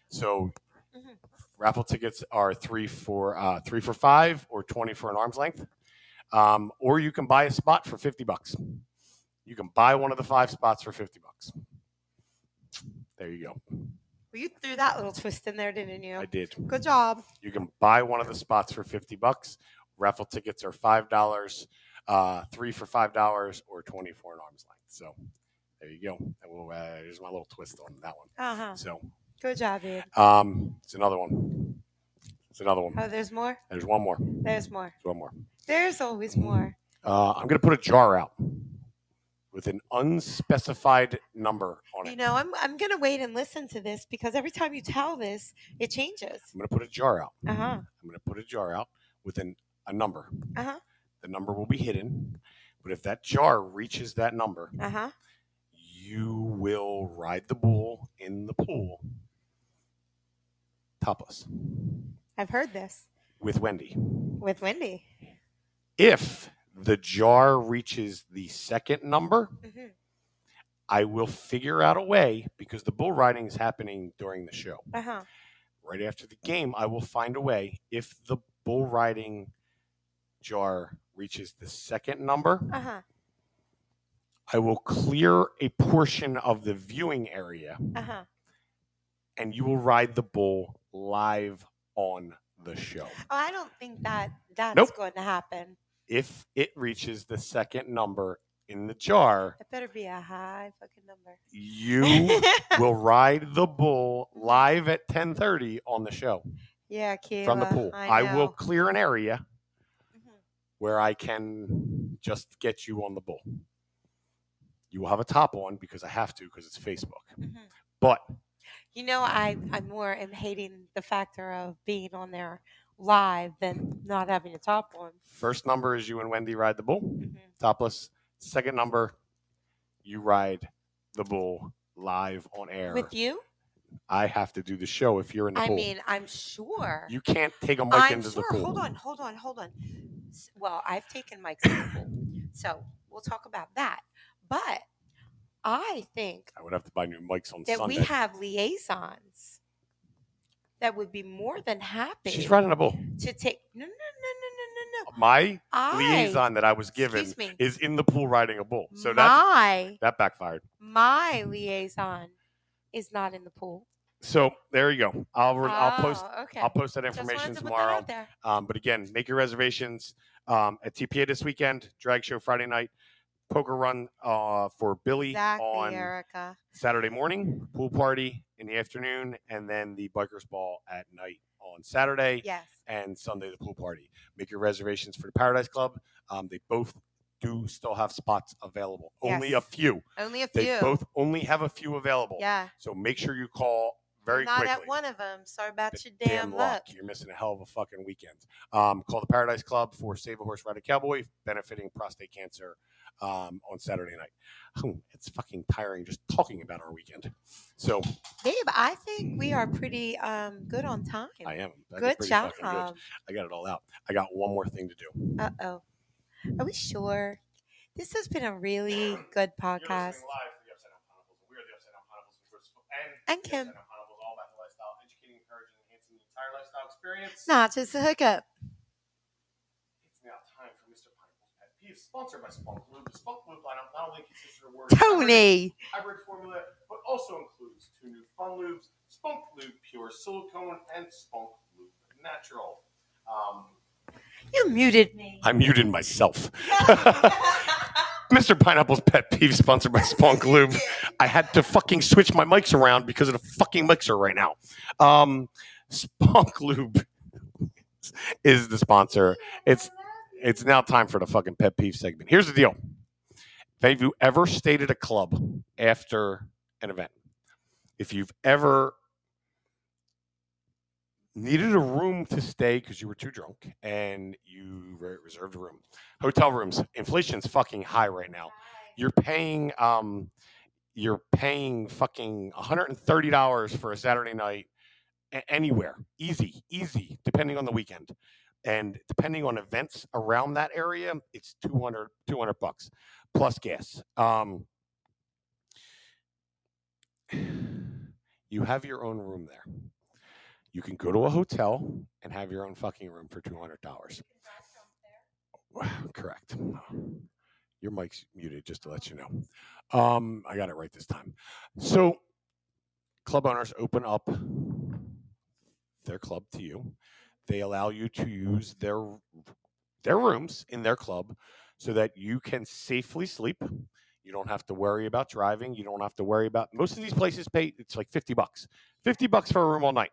Speaker 4: So
Speaker 5: Mhm.
Speaker 4: raffle tickets are three for uh, three for five or twenty for an arm's length, um, or you can buy a spot for fifty bucks. You can buy one of the five spots for fifty bucks. There you go.
Speaker 5: Well, you threw that little twist in there, didn't you?
Speaker 4: I did.
Speaker 5: Good job.
Speaker 4: You can buy one of the spots for 50 bucks. Raffle tickets are $5, uh, three for $5, or 20 for an arm's length. So there you go. We'll, uh, here's my little twist on that one.
Speaker 5: Uh huh.
Speaker 4: So
Speaker 5: Good job, dude.
Speaker 4: um, it's another one. It's another one.
Speaker 5: Oh, there's more.
Speaker 4: There's one more.
Speaker 5: There's more.
Speaker 4: There's one more.
Speaker 5: There's always more.
Speaker 4: Uh, I'm going to put a jar out with an unspecified number on it.
Speaker 5: You know, I'm I'm gonna wait and listen to this because every time you tell this, it changes.
Speaker 4: I'm going to put a jar out.
Speaker 5: Uh huh.
Speaker 4: I'm going to put a jar out with an, a number.
Speaker 5: Uh huh.
Speaker 4: The number will be hidden. But if that jar reaches that number,
Speaker 5: Uh huh.
Speaker 4: you will ride the bull in the pool topless
Speaker 5: I've heard this
Speaker 4: with Wendy.
Speaker 5: with Wendy.
Speaker 4: If the jar reaches the second number,
Speaker 5: hmm
Speaker 4: I will figure out a way because the bull riding is happening during the show.
Speaker 5: Uh huh.
Speaker 4: Right after the game, I will find a way if the bull riding jar reaches the second number,
Speaker 5: Uh huh.
Speaker 4: I will clear a portion of the viewing area
Speaker 5: Uh huh.
Speaker 4: and you will ride the bull live on the show.
Speaker 5: Oh, I don't think that that's
Speaker 4: Nope.
Speaker 5: going to happen.
Speaker 4: If it reaches the second number in the jar,
Speaker 5: It better be a high fucking number.
Speaker 4: you will ride the bull live at 10:30 on the show
Speaker 5: yeah, Kayla.
Speaker 4: from the pool.
Speaker 5: I,
Speaker 4: will clear an area
Speaker 5: Mhm.
Speaker 4: where I can just get you on the bull. You will have a top on because I have to because it's Facebook.
Speaker 5: Mhm.
Speaker 4: But
Speaker 5: You know, I I more am hating the factor of being on there live than not having a top on.
Speaker 4: first number is you and Wendy ride the bull,
Speaker 5: Mhm.
Speaker 4: topless. Second number, you ride the bull live on air.
Speaker 5: With you,
Speaker 4: I have to do the show if you're in the
Speaker 5: I
Speaker 4: pool.
Speaker 5: mean, I'm sure.
Speaker 4: you can't take a mic
Speaker 5: I'm
Speaker 4: into
Speaker 5: sure.
Speaker 4: the pool.
Speaker 5: Hold on, hold on, hold on. Well, I've taken mics in the pool, so we'll talk about that. But I think
Speaker 4: I would have to buy new mics on
Speaker 5: that
Speaker 4: Sunday.
Speaker 5: we have liaisons that would be more than happy
Speaker 4: She's riding a bull.
Speaker 5: to take. No, no, no, no, no, no, no.
Speaker 4: My
Speaker 5: I,
Speaker 4: liaison that I was given
Speaker 5: me,
Speaker 4: is in the pool riding a bull. So
Speaker 5: my
Speaker 4: that backfired.
Speaker 5: my liaison is not in the pool.
Speaker 4: So there you go. I'll re- I'll post
Speaker 5: Oh, Okay.
Speaker 4: I'll post that information
Speaker 5: to put that
Speaker 4: tomorrow. Um, but again, make your reservations um, at TPA this weekend. Drag show Friday night. Poker run uh, for Billy
Speaker 5: Exactly,
Speaker 4: on
Speaker 5: Erica.
Speaker 4: Saturday morning. Pool party in the afternoon, and then the bikers ball at night on Saturday.
Speaker 5: Yes.
Speaker 4: and Sunday the pool party. Make your reservations for the Paradise Club. Um, they both do still have spots available. Only a few.
Speaker 5: Only a few.
Speaker 4: They both only have a few available.
Speaker 5: Yeah.
Speaker 4: So make sure you call very quickly.
Speaker 5: Not
Speaker 4: quickly.
Speaker 5: at one of them. Sorry about
Speaker 4: The
Speaker 5: your damn, luck.
Speaker 4: You're missing a hell of a fucking weekend. Um, call the Paradise Club for Save a Horse Ride a Cowboy, benefiting prostate cancer um, on Saturday night. Hmm, It's fucking tiring just talking about our weekend. So
Speaker 5: Babe, I think we are pretty um good on time.
Speaker 4: I am. I
Speaker 5: good job.
Speaker 4: good. I got it all out. I got one more thing to do.
Speaker 5: Uh oh. Are we sure? This has been a really good podcast. And Kim. Not just a hookup.
Speaker 4: It's now time for Mr. Pineapple's Pet Peeves, sponsored by Spunk Lube. The Spunk Lube lineup not only consists of words
Speaker 5: Tony.
Speaker 4: hybrid formula, but also includes two new fun lubes, Spunk Lube Pure Silicone and Spunk Lube Natural. Um,
Speaker 5: You muted me.
Speaker 4: I muted myself. Mr. Pineapple's Pet Peeve, sponsored by Spunk Lube. I had to fucking switch my mics around because of the fucking mixer right now. Um, Spunk Lube is the sponsor. It's it's now time for the fucking pet peeve segment. Here's the deal: Have you ever stayed at a club after an event? If you've ever needed a room to stay because you were too drunk and you reserved a room, hotel rooms, inflation's fucking high right now. You're paying um, you're paying fucking $130 for a Saturday night anywhere. Easy, easy, depending on the weekend. And depending on events around that area, it's 200, 200 bucks plus gas. Um, you have your own room there. You can go to a hotel and have your own fucking room for $200. Correct. Your mic's muted, just to let you know. Um, I got it right this time. So, club owners open up their club to you. They allow you to use their their rooms in their club so that you can safely sleep. You don't have to worry about driving. You don't have to worry about most of these places pay it's like 50 bucks. 50 bucks for a room all night.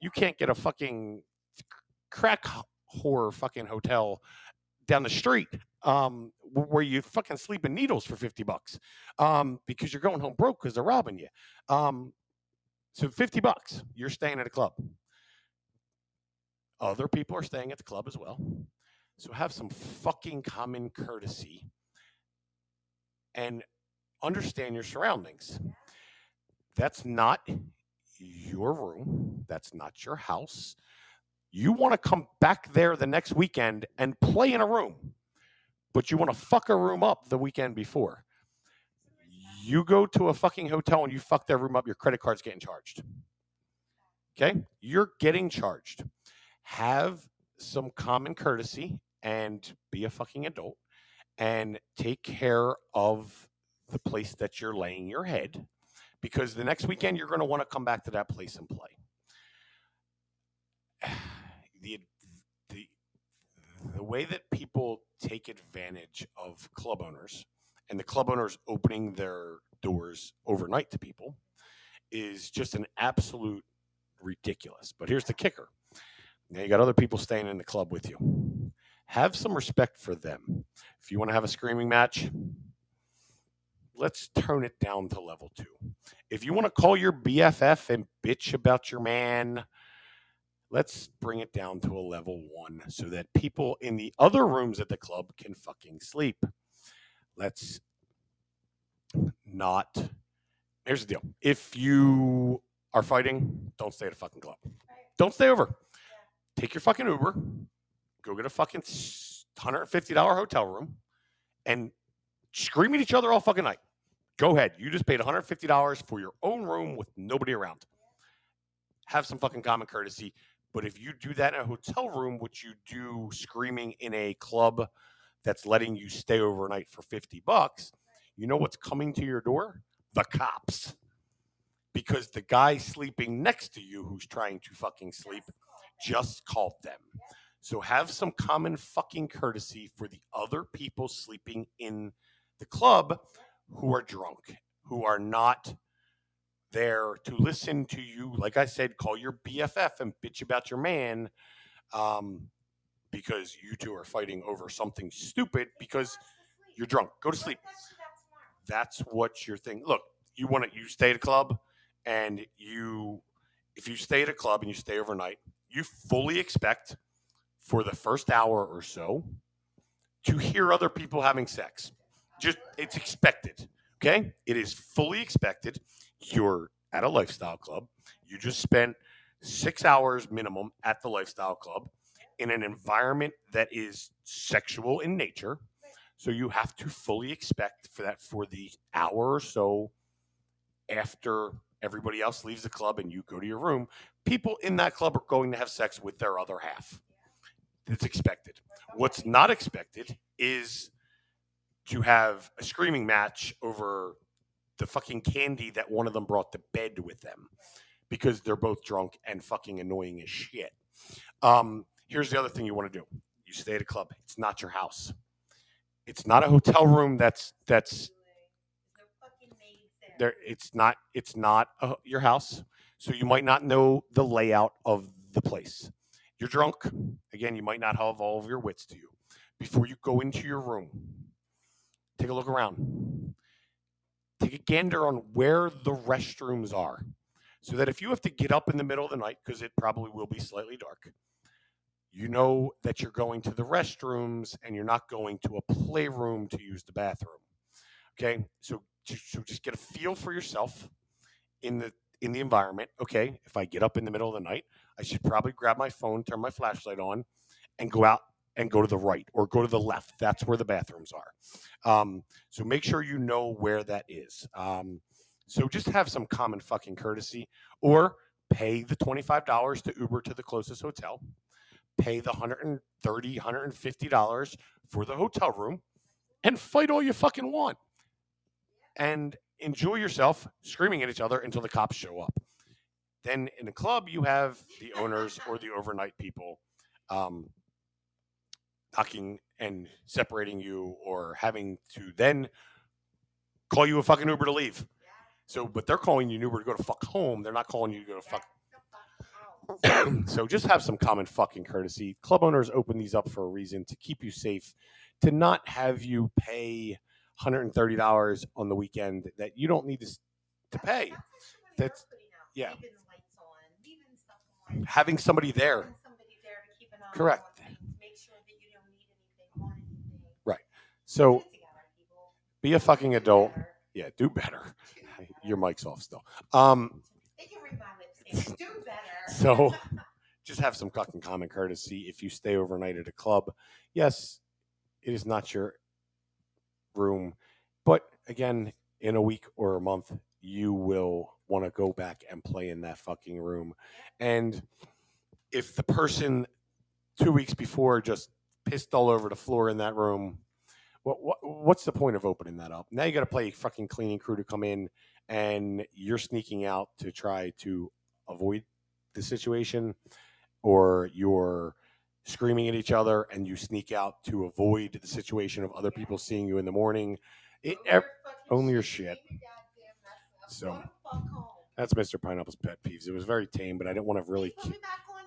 Speaker 4: You can't get a fucking crack whore fucking hotel down the street um, where you fucking sleep in needles for 50 bucks um, because you're going home broke because they're robbing you. Um, so 50 bucks, you're staying at a club. Other people are staying at the club as well. So have some fucking common courtesy and understand your surroundings. That's not your room, that's not your house. You want to come back there the next weekend and play in a room, but you want to fuck a room up the weekend before. You go to a fucking hotel and you fuck that room up, your credit card's getting charged. Okay? You're getting charged. Have some common courtesy and be a fucking adult and take care of the place that you're laying your head because the next weekend you're going to want to come back to that place and play. The, the, the way that people take advantage of club owners and the club owners opening their doors overnight to people is just an absolute ridiculous. But here's the kicker. Now you got other people staying in the club with you. Have some respect for them. If you want to have a screaming match, let's tone it down to level two. If you want to call your BFF and bitch about your man, let's bring it down to a level one so that people in the other rooms at the club can fucking sleep. Let's not. Here's the deal. If you are fighting, don't stay at a fucking club. Don't stay over. Take your fucking Uber, go get a fucking $150 hotel room, and scream at each other all fucking night. Go ahead. You just paid $150 for your own room with nobody around. Have some fucking common courtesy. But if you do that in a hotel room, which you do screaming in a club that's letting you stay overnight for 50 bucks, you know what's coming to your door? The cops. Because the guy sleeping next to you who's trying to fucking sleep just called them. So have some common fucking courtesy for the other people sleeping in the club who are drunk, who are not there to listen to you. Like I said, call your BFF and bitch about your man um, because you two are fighting over something stupid because you're drunk. Go to sleep. That's what your thing. Look, you want to you stay at a club and you if you stay at a club and you stay overnight, you fully expect for the first hour or so to hear other people having sex. Just it's expected. Okay? It is fully expected. You're at a lifestyle club. You just spent 6 hours minimum at the lifestyle club in an environment that is sexual in nature. So you have to fully expect for that for the hour or so after everybody else leaves the club and you go to your room, people in that club are going to have sex with their other half. It's expected. What's not expected is to have a screaming match over the fucking candy that one of them brought to bed with them because they're both drunk and fucking annoying as shit. Um, here's the other thing you want to do you stay at a club, it's not your house. It's not a hotel room that's that's there it's not it's not uh your house so you might not know the layout of the place. You're drunk. Again you might not have all of your wits to you. Before you go into your room take a look around. Take a gander on where the restrooms are so that if you have to get up in the middle of the night because it probably will be slightly dark you know that you're going to the restrooms and you're not going to a playroom to use the bathroom. Okay? So so just get a feel for yourself in the in the environment. Okay, if I get up in the middle of the night, I should probably grab my phone, turn my flashlight on, and go out and go to the right or go to the left. That's where the bathrooms are. Um, so make sure you know where that is. Um, so just have some common fucking courtesy, or pay the twenty five dollars to Uber to the closest hotel. Pay the $130, $150 for the hotel room and fight all you fucking want and enjoy yourself screaming at each other until the cops show up. Then in the club, you have the owners or the overnight people um, knocking and separating you or having to then call you a fucking Uber to leave. So, but they're calling you an Uber to go to fuck home. They're not calling you to go to fuck. so just have some common fucking courtesy. Club owners open these up for a reason to keep you safe, to not have you pay $130 on the weekend that you don't need to, to pay. That's yeah. Having somebody there. Correct. Right. So be a fucking adult. Yeah, do better. Your mic's off still. Um, so just have some fucking common courtesy if you stay overnight at a club. Yes, it is not your room, but again, in a week or a month, you will want to go back and play in that fucking room. And if the person two weeks before just pissed all over the floor in that room, what, what what's the point of opening that up? Now you got to play fucking cleaning crew to come in, and you're sneaking out to try to avoid the situation, or you're screaming at each other and you sneak out to avoid the situation of other people seeing you in the morning. It, ev- own your shit. So that's Mr. Pineapple's pet peeves. It was very tame, but I didn't want to really. ki-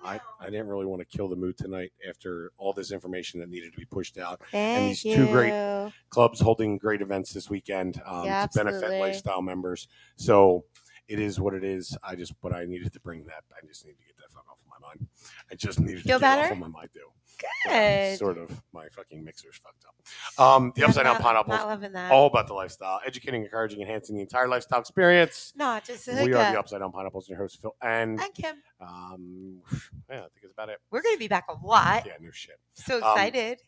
Speaker 4: I, I didn't really want to kill the mood tonight after all this information that needed to be pushed out.
Speaker 5: Thank
Speaker 4: these two great. Clubs holding great events this weekend um,
Speaker 5: Yeah,
Speaker 4: to benefit
Speaker 5: absolutely.
Speaker 4: lifestyle members. So it is what it is. I just, but I needed to bring that. I just need to get mind. I just needed
Speaker 5: Feel
Speaker 4: to get it off of my mind, too.
Speaker 5: Good.
Speaker 4: Sort of. My fucking mixer's fucked up. Um, the Upside Down
Speaker 5: not-
Speaker 4: Pineapples,
Speaker 5: Not loving that.
Speaker 4: all about the lifestyle, educating, encouraging, enhancing the entire lifestyle experience.
Speaker 5: no, just a
Speaker 4: We are the. Upside Down Pineapples, and your host Phil. And
Speaker 5: And Kim,
Speaker 4: um, yeah, I think it's about it.
Speaker 5: we're gonna be back a lot.
Speaker 4: Yeah, no shit.
Speaker 5: So
Speaker 4: Um,
Speaker 5: excited.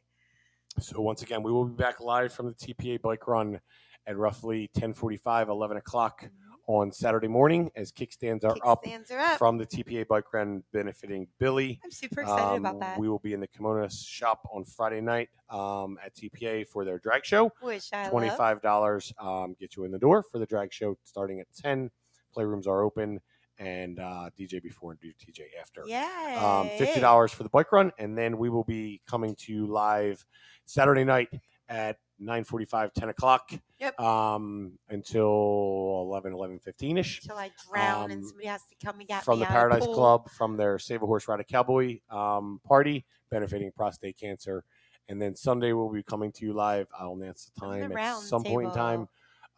Speaker 4: So once again, we will be back live from the TPA bike run at roughly 10:45, 11 o'clock on Saturday morning as kickstands are up
Speaker 5: are up.
Speaker 4: from the TPA bike run benefiting Billy.
Speaker 5: I'm super excited
Speaker 4: Um,
Speaker 5: about that.
Speaker 4: We will be in the kimono shop on Friday night um, at TPA for their drag show.
Speaker 5: Which I love.
Speaker 4: Twenty-five dollars um, get you in the door for the drag show starting at ten. Playrooms are open and uh, DJ before and DJ after.
Speaker 5: Yeah.
Speaker 4: Um, Fifty dollars for the bike run, and then we will be coming to you live Saturday night at 9.45, 10 o'clock.
Speaker 5: Yep.
Speaker 4: Um, until 11, 11.15 ish.
Speaker 5: Until I drown
Speaker 4: um,
Speaker 5: and somebody has to come and get
Speaker 4: From
Speaker 5: me
Speaker 4: the Paradise
Speaker 5: pool.
Speaker 4: Club, from their Save a Horse Ride a Cowboy um, party benefiting prostate cancer. And then Sunday we'll be coming to you live. I'll announce the
Speaker 5: From the
Speaker 4: time at some point in time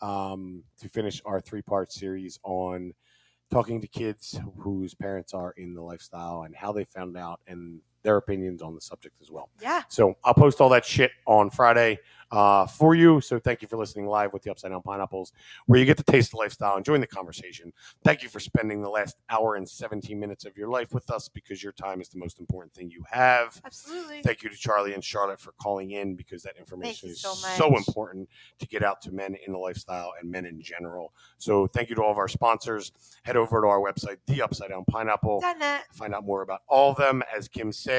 Speaker 4: um, to finish our three part series on talking to kids whose parents are in the lifestyle and how they found out and their opinions on the subject as well.
Speaker 5: Yeah.
Speaker 4: So I'll post all that shit on Friday uh, for you. So thank you for listening live with the Upside Down Pineapples, where you get to taste the lifestyle and join the conversation. Thank you for spending the last hour and 17 minutes of your life with us because your time is the most important thing you have.
Speaker 5: Absolutely.
Speaker 4: Thank you to Charlie and Charlotte for calling in because that information is
Speaker 5: so
Speaker 4: so important to get out to men in the lifestyle and men in general. So thank you to all of our sponsors. Head over to our website, The Upside Down Pineapple. Find out more about all of them. As Kim said,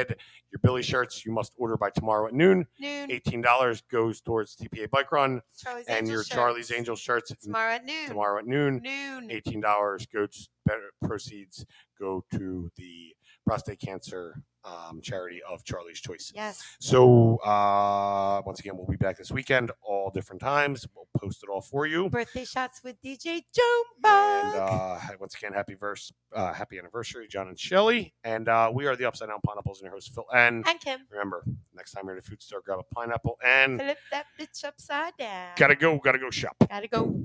Speaker 4: your Billy shirts you must order by tomorrow at noon.
Speaker 5: Noon.
Speaker 4: $18 goes towards TPA Bike Run.
Speaker 5: Charlie's
Speaker 4: and
Speaker 5: Angel
Speaker 4: your
Speaker 5: shirts.
Speaker 4: Charlie's Angel shirts
Speaker 5: Tomorrow at noon.
Speaker 4: tomorrow at noon.
Speaker 5: Noon.
Speaker 4: Eighteen dollars goes better proceeds go to the prostate cancer um, charity of Charlie's Choice.
Speaker 5: Yes.
Speaker 4: So uh, once again, we'll be back this weekend, all different times. We'll post it all for you.
Speaker 5: Birthday shots with DJ Joe
Speaker 4: And uh, once again, happy verse, uh, happy anniversary, John and Shelley. And uh, we are the Upside Down Pineapples and your host Phil. And
Speaker 5: and Kim.
Speaker 4: remember, next time you're at a food store, grab a pineapple and
Speaker 5: Flip that bitch upside down.
Speaker 4: gotta go, gotta go shop.
Speaker 5: Gotta go.